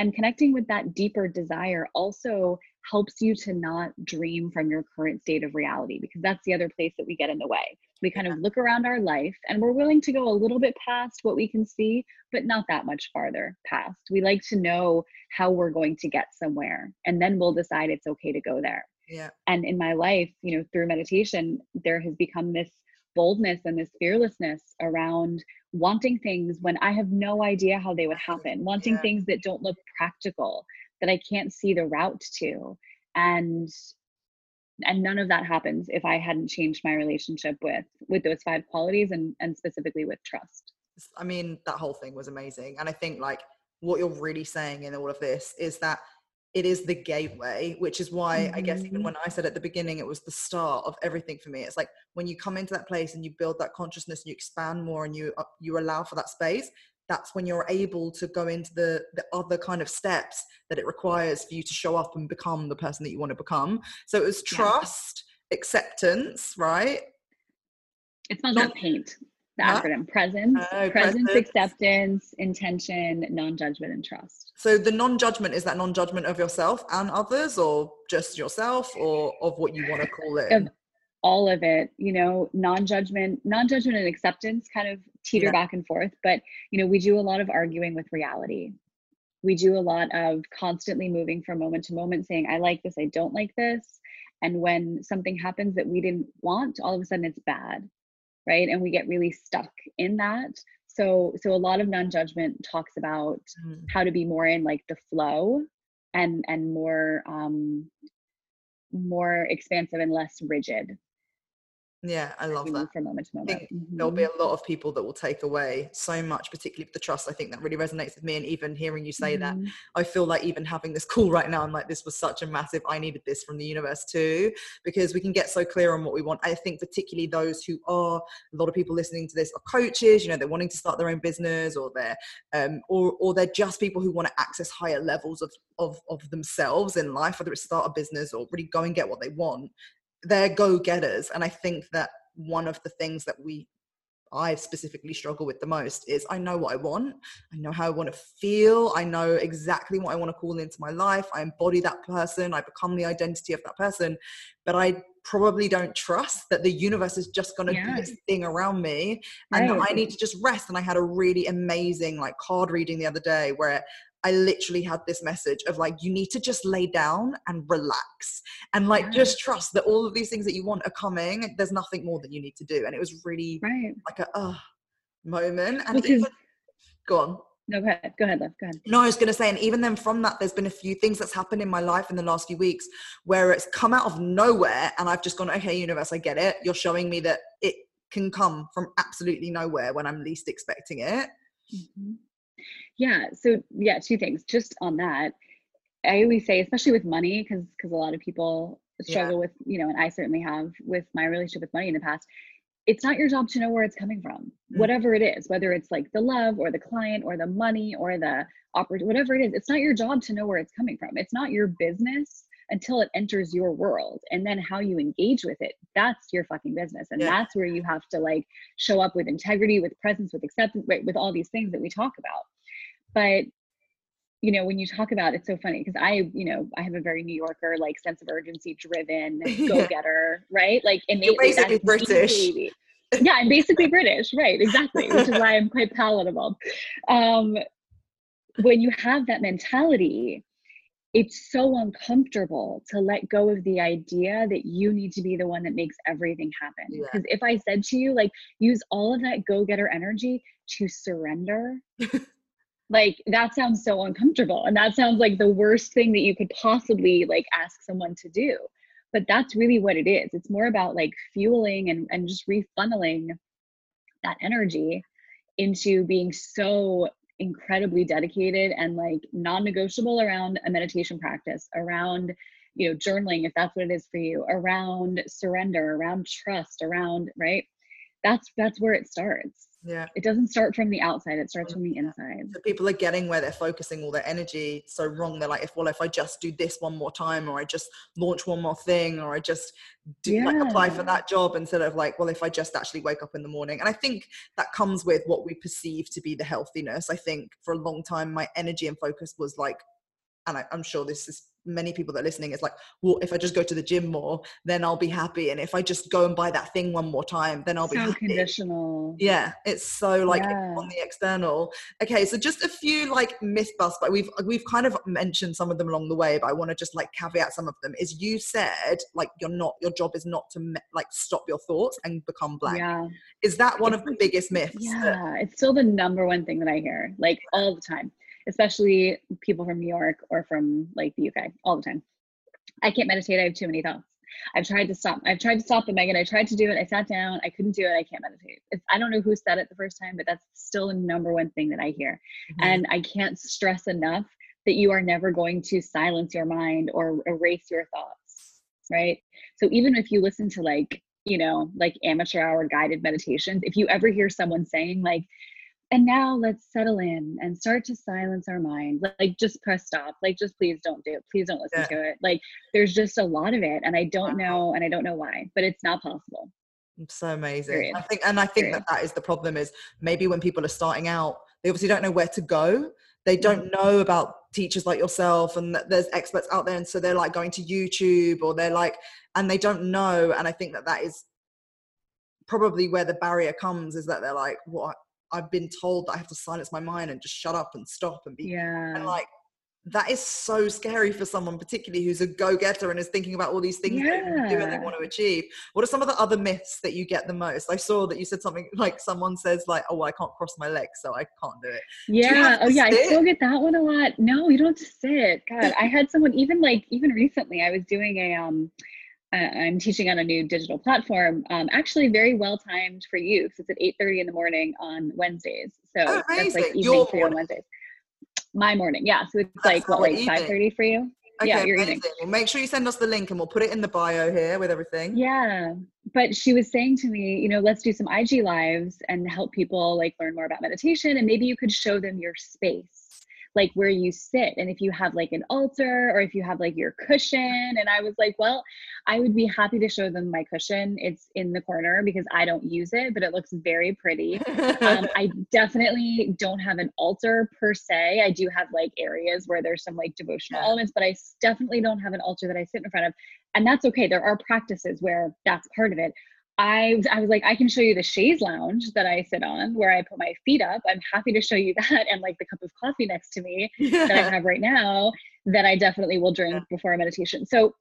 and connecting with that deeper desire also helps you to not dream from your current state of reality because that's the other place that we get in the way. We kind of look around our life and we're willing to go a little bit past what we can see, but not that much farther past. We like to know how we're going to get somewhere and then we'll decide it's okay to go there. Yeah. And in my life, you know, through meditation, there has become this boldness and this fearlessness around wanting things when I have no idea how they would happen, wanting yeah. things that don't look practical, that I can't see the route to. And and none of that happens if I hadn't changed my relationship with with those five qualities and and specifically with trust. I mean, that whole thing was amazing. And I think like what you're really saying in all of this is that it is the gateway which is why mm-hmm. i guess even mm-hmm. when i said at the beginning it was the start of everything for me it's like when you come into that place and you build that consciousness and you expand more and you uh, you allow for that space that's when you're able to go into the the other kind of steps that it requires for you to show up and become the person that you want to become. So it was trust yeah. acceptance right? It's not that paint the huh? acronym presence oh, presence, presence. acceptance intention non-judgment and trust. So the non-judgment is that non-judgment of yourself and others or just yourself or of what you want to call it? Of all of it you know non-judgment non-judgment and acceptance kind of teeter yeah. back and forth but you know we do a lot of arguing with reality we do a lot of constantly moving from moment to moment saying i like this i don't like this and when something happens that we didn't want all of a sudden it's bad right and we get really stuck in that so so a lot of non-judgment talks about mm. how to be more in like the flow and and more um more expansive and less rigid yeah, I love that. From moment to moment. Mm-hmm. There'll be mm-hmm. a lot of people that will take away so much, particularly with the trust. I think that really resonates with me. And even hearing you say mm-hmm. that, I feel like even having this call right now, I'm like, this was such a massive, I needed this from the universe too, because we can get so clear on what we want. I think particularly those who are, a lot of people listening to this are coaches, you know, they're wanting to start their own business or they're, um, or, or they're just people who want to access higher levels of, of, of themselves in life, whether it's start a business or really go and get what they want they're go-getters and i think that one of the things that we I specifically struggle with the most is I know what I want. I know how I want to feel. I know exactly what I want to call into my life. I embody that person. I become the identity of that person. But I probably don't trust that the universe is just going to yeah. do this thing around me and right. I need to just rest. And I had a really amazing like card reading the other day where I literally had this message of like, you need to just lay down and relax and like yeah. just trust that all of these things that you want are coming. There's nothing more that you need to do. And it was really right. like a uh, moment. And even, go on. No, go ahead. Go ahead, love. Go ahead. No, I was going to say, and even then from that, there's been a few things that's happened in my life in the last few weeks where it's come out of nowhere. And I've just gone, okay, universe, I get it. You're showing me that it can come from absolutely nowhere when I'm least expecting it. Mm-hmm. Yeah. So yeah, two things. Just on that, I always say, especially with money, because because a lot of people struggle yeah. with, you know, and I certainly have with my relationship with money in the past. It's not your job to know where it's coming from, mm-hmm. whatever it is, whether it's like the love or the client or the money or the opportunity, whatever it is. It's not your job to know where it's coming from. It's not your business until it enters your world and then how you engage with it that's your fucking business and yeah. that's where you have to like show up with integrity with presence with acceptance right, with all these things that we talk about but you know when you talk about it's so funny because i you know i have a very new yorker like sense of urgency driven go-getter right? Like innately basically british. yeah i'm basically british right exactly which is why i'm quite palatable. Um when you have that mentality it's so uncomfortable to let go of the idea that you need to be the one that makes everything happen because yeah. if i said to you like use all of that go-getter energy to surrender like that sounds so uncomfortable and that sounds like the worst thing that you could possibly like ask someone to do. But that's really what it is. It's more about like fueling and, and just refunneling that energy into being so incredibly dedicated and like non-negotiable around a meditation practice around you know journaling if that's what it is for you around surrender around trust around right? That's that's where it starts yeah. It doesn't start from the outside it starts from the inside. So people are getting where they're focusing all their energy so wrong they're like if well if i just do this one more time or i just launch one more thing or i just do yeah. like apply for that job instead of like well if i just actually wake up in the morning. And i think that comes with what we perceive to be the healthiness. I think for a long time my energy and focus was like and I, i'm sure this is many people that are listening is like well if i just go to the gym more then i'll be happy and if i just go and buy that thing one more time then i'll so be happy. conditional yeah it's so like yeah. on the external. Okay so just a few like myth busts but we've we've kind of mentioned some of them along the way but i want to just like caveat some of them is you said like you're not your job is not to like stop your thoughts and become blank. Yeah. Is that one it's of the biggest myths yeah that- it's still the number one thing that i hear like all the time especially people from New York or from like the UK all the time. I can't meditate. I have too many thoughts. I've tried to stop. I've tried to stop the Megan. I tried to do it. I sat down. I couldn't do it. I can't meditate. It's, I don't know who said it the first time, but that's still the number one thing that I hear. Mm-hmm. And I can't stress enough that you are never going to silence your mind or erase your thoughts. Right. So even if you listen to like, you know, like amateur hour guided meditations, if you ever hear someone saying like, and now let's settle in and start to silence our mind like just press stop like just please don't do it please don't listen yeah. to it like there's just a lot of it and i don't know and i don't know why but it's not possible so amazing Period. i think and i think Period. that that is the problem is maybe when people are starting out they obviously don't know where to go they don't mm-hmm. know about teachers like yourself and that there's experts out there and so they're like going to youtube or they're like and they don't know and i think that that is probably where the barrier comes is that they're like what I've been told that I have to silence my mind and just shut up and stop and be yeah. and like that is so scary for someone particularly who's a go-getter and is thinking about all these things yeah. they do and they want to achieve. What are some of the other myths that you get the most? I saw that you said something like someone says like oh i can't cross my legs so i can't do it. Yeah. Do oh yeah. Sit? i still get that one a lot. No you don't have to sit. God i had someone even like even recently i was doing a um I'm teaching on a new digital platform. Um, actually, very well timed for you because it's at 8:30 in the morning on Wednesdays. So oh, that's like evening for you on Wednesdays. My morning, yeah. So it's that's like what, like 5:30 for you? Okay, yeah, you're amazing. eating. Well, make sure you send us the link and we'll put it in the bio here with everything. Yeah. But she was saying to me, you know, let's do some IG lives and help people like learn more about meditation. And maybe you could show them your space like where you sit and if you have like an altar or if you have like your cushion and i was like well i would be happy to show them my cushion. It's in the corner because i don't use it but it looks very pretty. Um, i definitely don't have an altar per se. I do have like areas where there's some like devotional yeah. elements but i definitely don't have an altar that i sit in front of and that's okay. There are practices where that's part of it I, I was like, I can show you the chaise lounge that I sit on where I put my feet up. I'm happy to show you that and like the cup of coffee next to me yeah. that I have right now that I definitely will drink yeah. before a meditation. So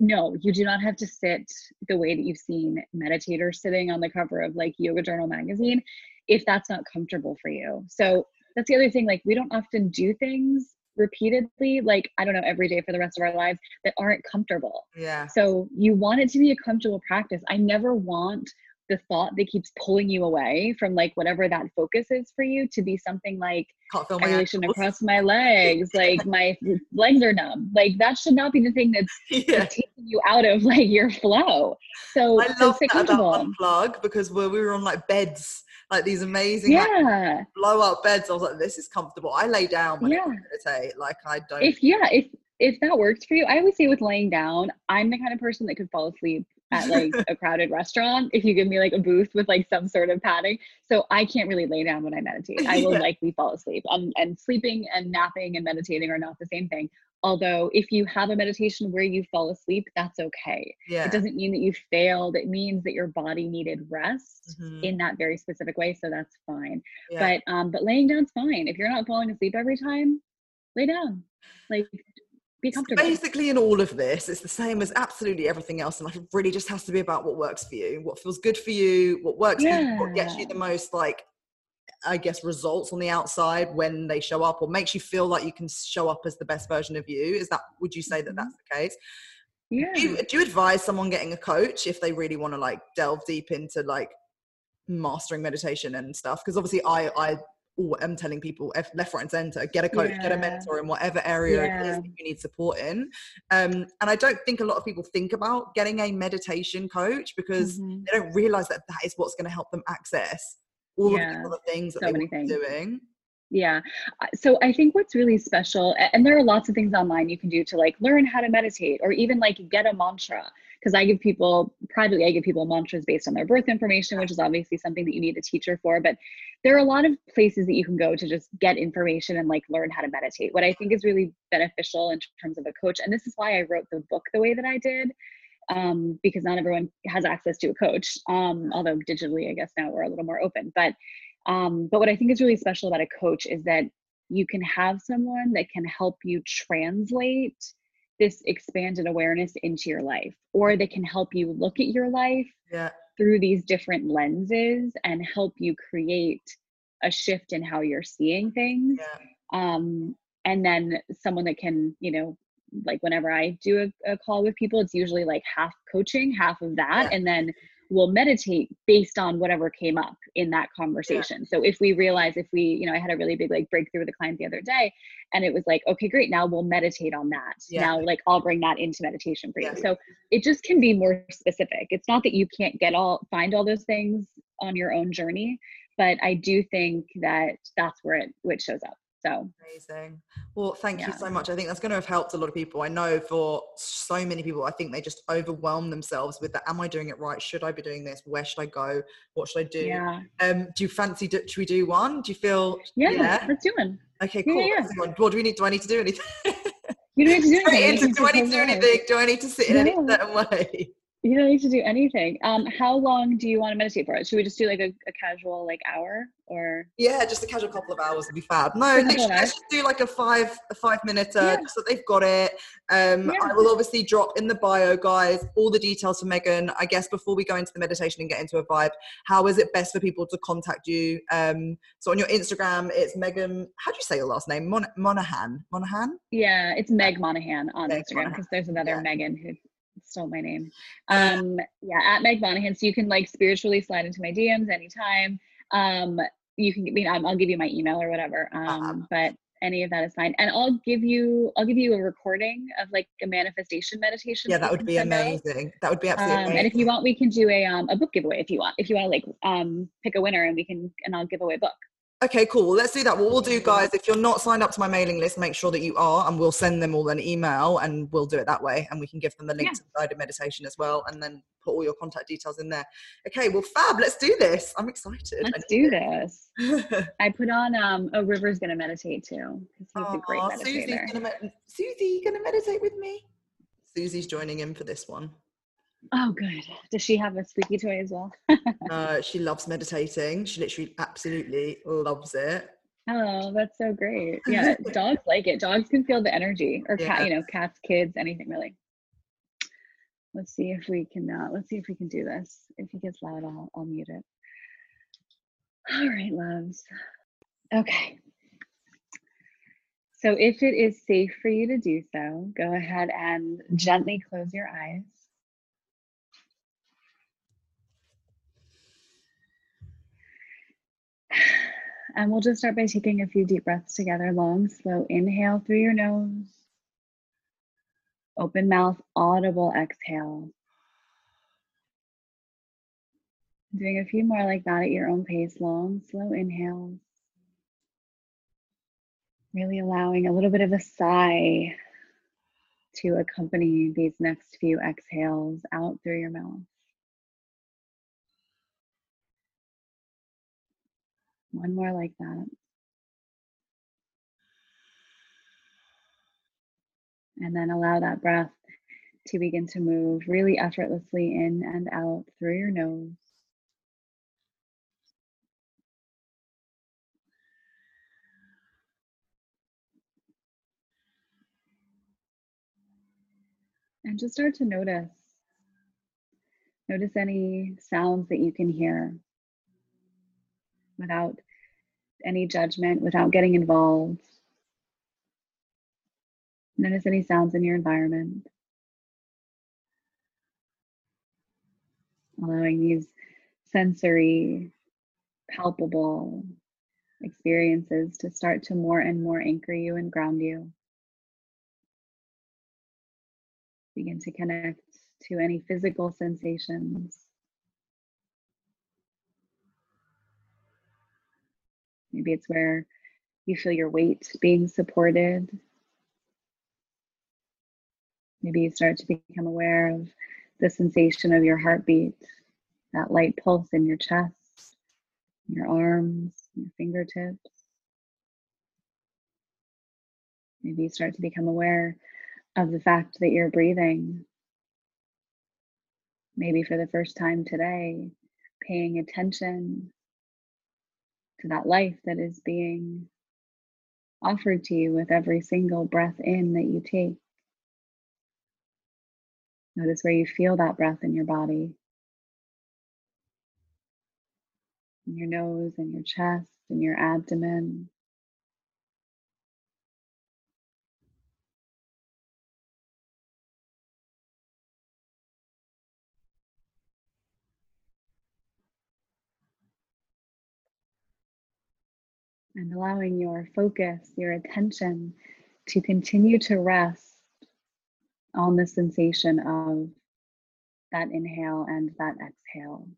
no, you do not have to sit the way that you've seen meditators sitting on the cover of like Yoga Journal magazine if that's not comfortable for you. So that's the other thing. Like we don't often do things repeatedly like i don't know every day for the rest of our lives that aren't comfortable. Yeah. So you want it to be a comfortable practice. I never want the thought that keeps pulling you away from like whatever that focus is for you to be something like I really shouldn't cross my legs like my legs are numb. Like that should not be the thing that's, yeah. that's taking you out of like your flow. So I love so that unplug because where we were on like beds like these amazing yeah like, blow up beds. I was like, this is comfortable. I lay down when yeah. I meditate. Like I don't. If yeah, if if that works for you, I always say with laying down, I'm the kind of person that could fall asleep at like a crowded restaurant if you give me like a booth with like some sort of padding. So I can't really lay down when I meditate. I will yeah. likely fall asleep. Um, and sleeping and napping and meditating are not the same thing. Although, if you have a meditation where you fall asleep, that's okay. Yeah. It doesn't mean that you failed. It means that your body needed rest mm-hmm. in that very specific way. So that's fine. Yeah. But um, but laying down's fine. If you're not falling asleep every time, lay down. Like be comfortable. Basically, in all of this, it's the same as absolutely everything else. And like, it really just has to be about what works for you, what feels good for you, what works yeah. for you, what gets you the most like I guess, results on the outside when they show up or makes you feel like you can show up as the best version of you? Is that, would you say that mm-hmm. that's the case? Yeah. Do you, do you advise someone getting a coach if they really want to like delve deep into like mastering meditation and stuff? Because obviously I, I, all I'm telling people left, right, and center. Get a coach, yeah. get a mentor in whatever area yeah. it is you need support in. Um, and I don't think a lot of people think about getting a meditation coach because mm-hmm. they don't realize that that is what's going to help them access all yeah. of the things that so they are doing. Yeah. So I think what's really special, and there are lots of things online you can do to like learn how to meditate or even like get a mantra because I give people privately, I give people mantras based on their birth information, which is obviously something that you need a teacher for. But there are a lot of places that you can go to just get information and like learn how to meditate. What I think is really beneficial in terms of a coach, and this is why I wrote the book the way that I did, um, because not everyone has access to a coach. Um, although digitally, I guess now we're a little more open. But um, but what I think is really special about a coach is that you can have someone that can help you translate this expanded awareness into your life or they can help you look at your life yeah. through these different lenses and help you create a shift in how you're seeing things yeah. um, and then someone that can you know like whenever i do a, a, call with people it's usually like half coaching half of that yeah. and then we'll meditate based on whatever came up in that conversation. Yeah. So if we realize if we, you know, I had a really big like breakthrough with a client the other day and it was like, okay, great, now we'll meditate on that. Yeah. Now like I'll bring that into meditation for you. Yeah. So it just can be more specific. It's not that you can't get all find all those things on your own journey, but I do think that that's where it which shows up. So amazing. Well, thank yeah. you so much. I think that's going to have helped a lot of people. I know for so many people, I think they just overwhelm themselves with the, am I doing it right? Should I be doing this? Where should I go? What should I do? Yeah. Um, do you fancy, do, should we do one? Do you feel? Yeah, yeah? let's do one. Okay, cool. Yeah, yeah. What do we need? Do I need to do anything? You don't need to do anything. do I need to do anything? Do I need to sit in any certain way? You don't need to do anything. Um, how long do you want to meditate for? Should we just do like a, a casual like hour or? Yeah, just a casual couple of hours would be fab. No, literally, let's do like a five a five minute uh, yeah. so they've got it. Um, yeah. I will obviously drop in the bio, guys, all the details for Megan. I guess before we go into the meditation and get into a vibe, how is it best for people to contact you? Um, so on your Instagram, it's Megan. How do you say your last name? Mon- Monahan. Monahan. Yeah, it's Meg Monahan on Meg Instagram because there's another yeah. Megan who stole my name. Um, yeah, at Meg Monahan. So you can like spiritually slide into my DMs anytime. Um, you can, I mean, I'll give you my email or whatever. Um, uh-huh. but any of that is fine. And I'll give you, I'll give you a recording of like a manifestation meditation. Yeah, that, would be amazing. Out. That would be absolutely um, And if you want, we can do a um a book giveaway if you want. If you want to like um pick a winner and we can and I'll give away a book. Okay, cool. Let's do that. What we'll do, guys, if you're not signed up to my mailing list, make sure that you are, and we'll send them all an email and we'll do it that way. And we can give them the link yeah. to the guided meditation as well, and then put all your contact details in there. Okay, well, fab. Let's do this. I'm excited. Let's do this. I put on um, a River's gonna meditate too. He's oh, a great meditator. Susie's gonna, Susie, gonna meditate with me. Susie's joining in for this one. Oh, good. Does she have a squeaky toy as well? uh, she loves meditating. She literally absolutely loves it. Oh, that's so great. Yeah, dogs like it. Dogs can feel the energy, or cat, yeah. you know, cats, kids, anything really. Let's see if we can. Uh, let's see if we can do this. If he gets loud, I'll I'll mute it. All right, loves. Okay. So if it is safe for you to do so, go ahead and gently close your eyes. And we'll just start by taking a few deep breaths together. Long, slow inhale through your nose. Open mouth, audible exhale. Doing a few more like that at your own pace. Long, slow inhales. Really allowing a little bit of a sigh to accompany these next few exhales out through your mouth. One more like that. And then allow that breath to begin to move really effortlessly in and out through your nose. And just start to notice. Notice any sounds that you can hear without any judgment, without getting involved. Notice any sounds in your environment. Allowing these sensory, palpable, experiences to start to more and more anchor you and ground you. Begin to connect to any physical sensations. Maybe it's where you feel your weight being supported. Maybe you start to become aware of the sensation of your heartbeat, that light pulse in your chest, your arms, your fingertips. Maybe you start to become aware of the fact that you're breathing. Maybe for the first time today, paying attention that life that is being offered to you with every single breath in that you take. Notice where you feel that breath in your body. In your nose in your chest in your abdomen. And allowing your focus, your attention to continue to rest on the sensation of that inhale and that exhale.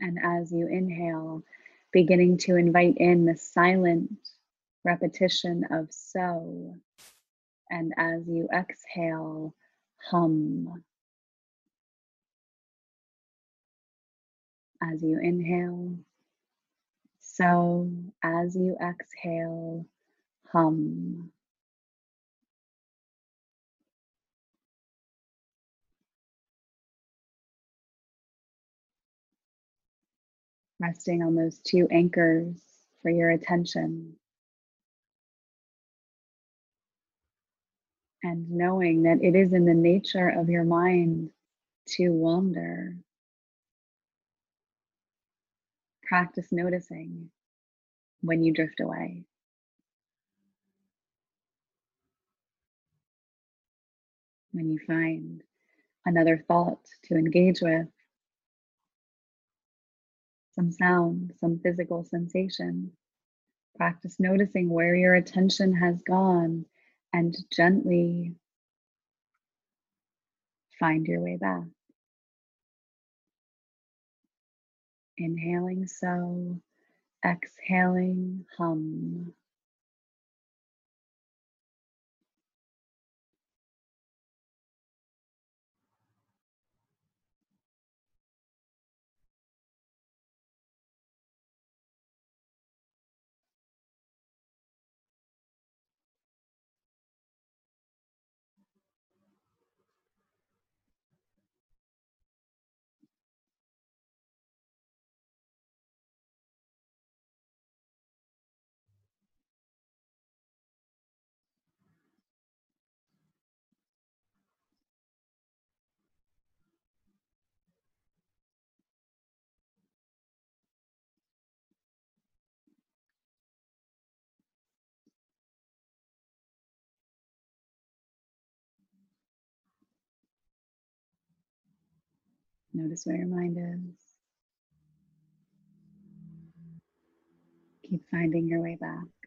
And as you inhale, beginning to invite in the silent repetition of so. And as you exhale, hum. As you inhale, so. As you exhale, hum. Resting on those two anchors for your attention. And knowing that it is in the nature of your mind to wander. Practice noticing when you drift away. When you find another thought to engage with, some sound, some physical sensation. Practice noticing where your attention has gone and gently find your way back. Inhaling so, exhaling hum. Notice where your mind is. Keep finding your way back.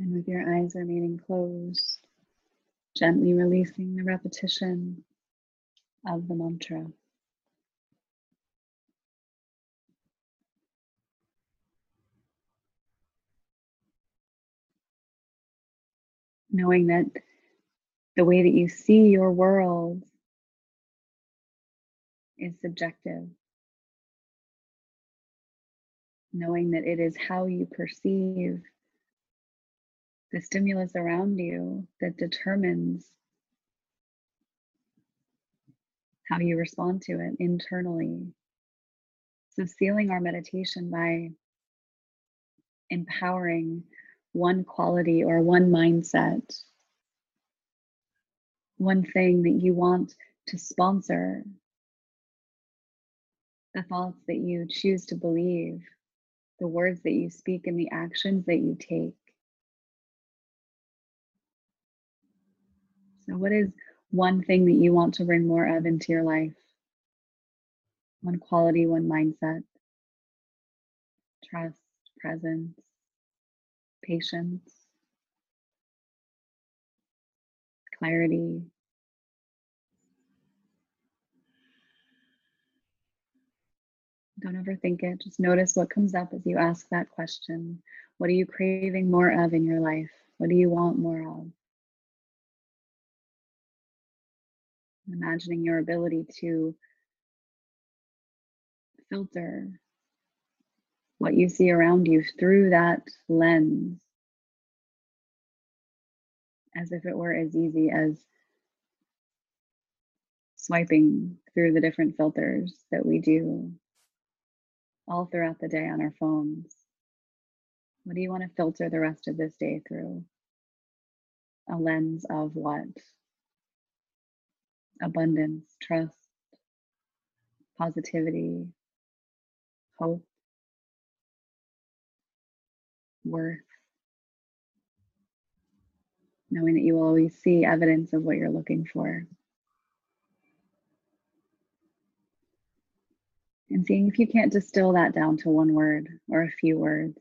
And with your eyes remaining closed, Gently releasing the repetition of the mantra. Knowing that the way that you see your world is subjective. Knowing that it is how you perceive the stimulus around you that determines how you respond to it internally. So, sealing our meditation by empowering one quality or one mindset, one thing that you want to sponsor, the thoughts that you choose to believe, the words that you speak, and the actions that you take. So, what is one thing that you want to bring more of into your life? One quality, one mindset, trust, presence, patience, clarity. Don't overthink it. Just notice what comes up as you ask that question. What are you craving more of in your life? What do you want more of? Imagining your ability to filter what you see around you through that lens as if it were as easy as swiping through the different filters that we do all throughout the day on our phones. What do you want to filter the rest of this day through? A lens of what? Abundance, trust, positivity, hope, worth, knowing that you will always see evidence of what you're looking for. And seeing if you can't distill that down to one word or a few words,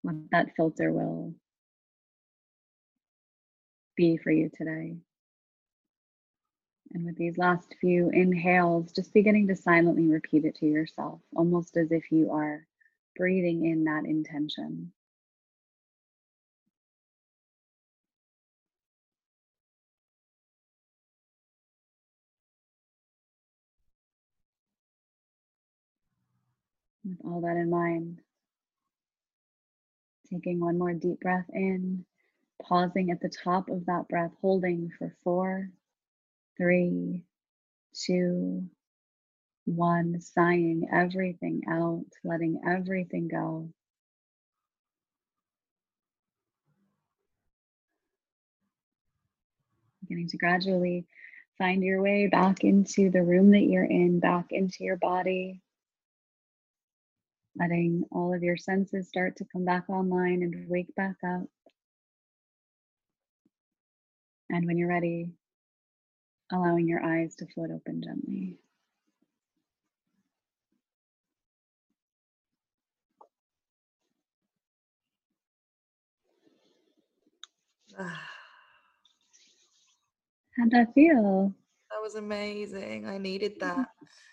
what that filter will be for you today. And with these last few inhales, just beginning to silently repeat it to yourself, almost as if you are breathing in that intention. With all that in mind, taking one more deep breath in, pausing at the top of that breath, holding for four, three, two, one, sighing everything out, letting everything go. Beginning to gradually find your way back into the room that you're in, back into your body. Letting all of your senses start to come back online and wake back up. And when you're ready, allowing your eyes to float open gently. How'd that feel? That was amazing. I needed that.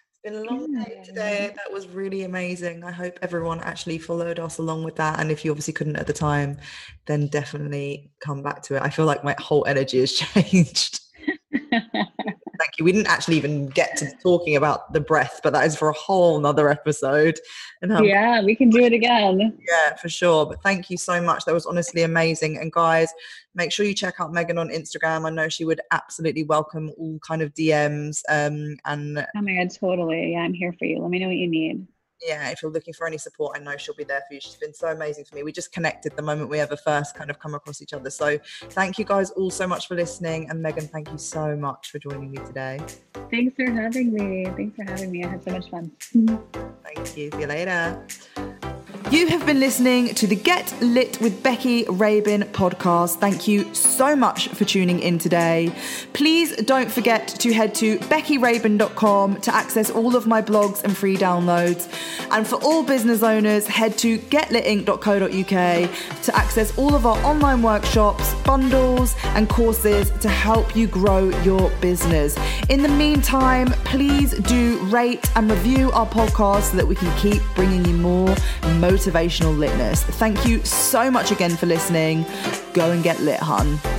It's been a long day today. That was really amazing. I hope everyone actually followed us along with that. And if you obviously couldn't at the time, then definitely come back to it. I feel like my whole energy has changed. We didn't actually even get to talking about the breath, but that is for a whole nother episode. And um, yeah, we can do it again. Yeah, for sure. But thank you so much. That was honestly amazing. And guys, make sure you check out Megan on Instagram. I know she would absolutely welcome all kind of DMs. Um, and oh my god, totally. Yeah, I'm here for you. Let me know what you need yeah, if you're looking for any support, I know she'll be there for you. She's been so amazing for me. We just connected the moment we ever first kind of come across each other. So thank you guys all so much for listening. And Megan, thank you so much for joining me today. Thanks for having me. Thanks for having me. I had so much fun. thank you. See you later. You have been listening to the Get Lit with Becky Rabin podcast. Thank you so much for tuning in today. Please don't forget to head to beckyrabin.com to access all of my blogs and free downloads. And for all business owners, head to getlitinc.co.uk to access all of our online workshops, bundles, and courses to help you grow your business. In the meantime, please do rate and review our podcast so that we can keep bringing you more motivational litness. Thank you so much again for listening. Go and get lit, hun.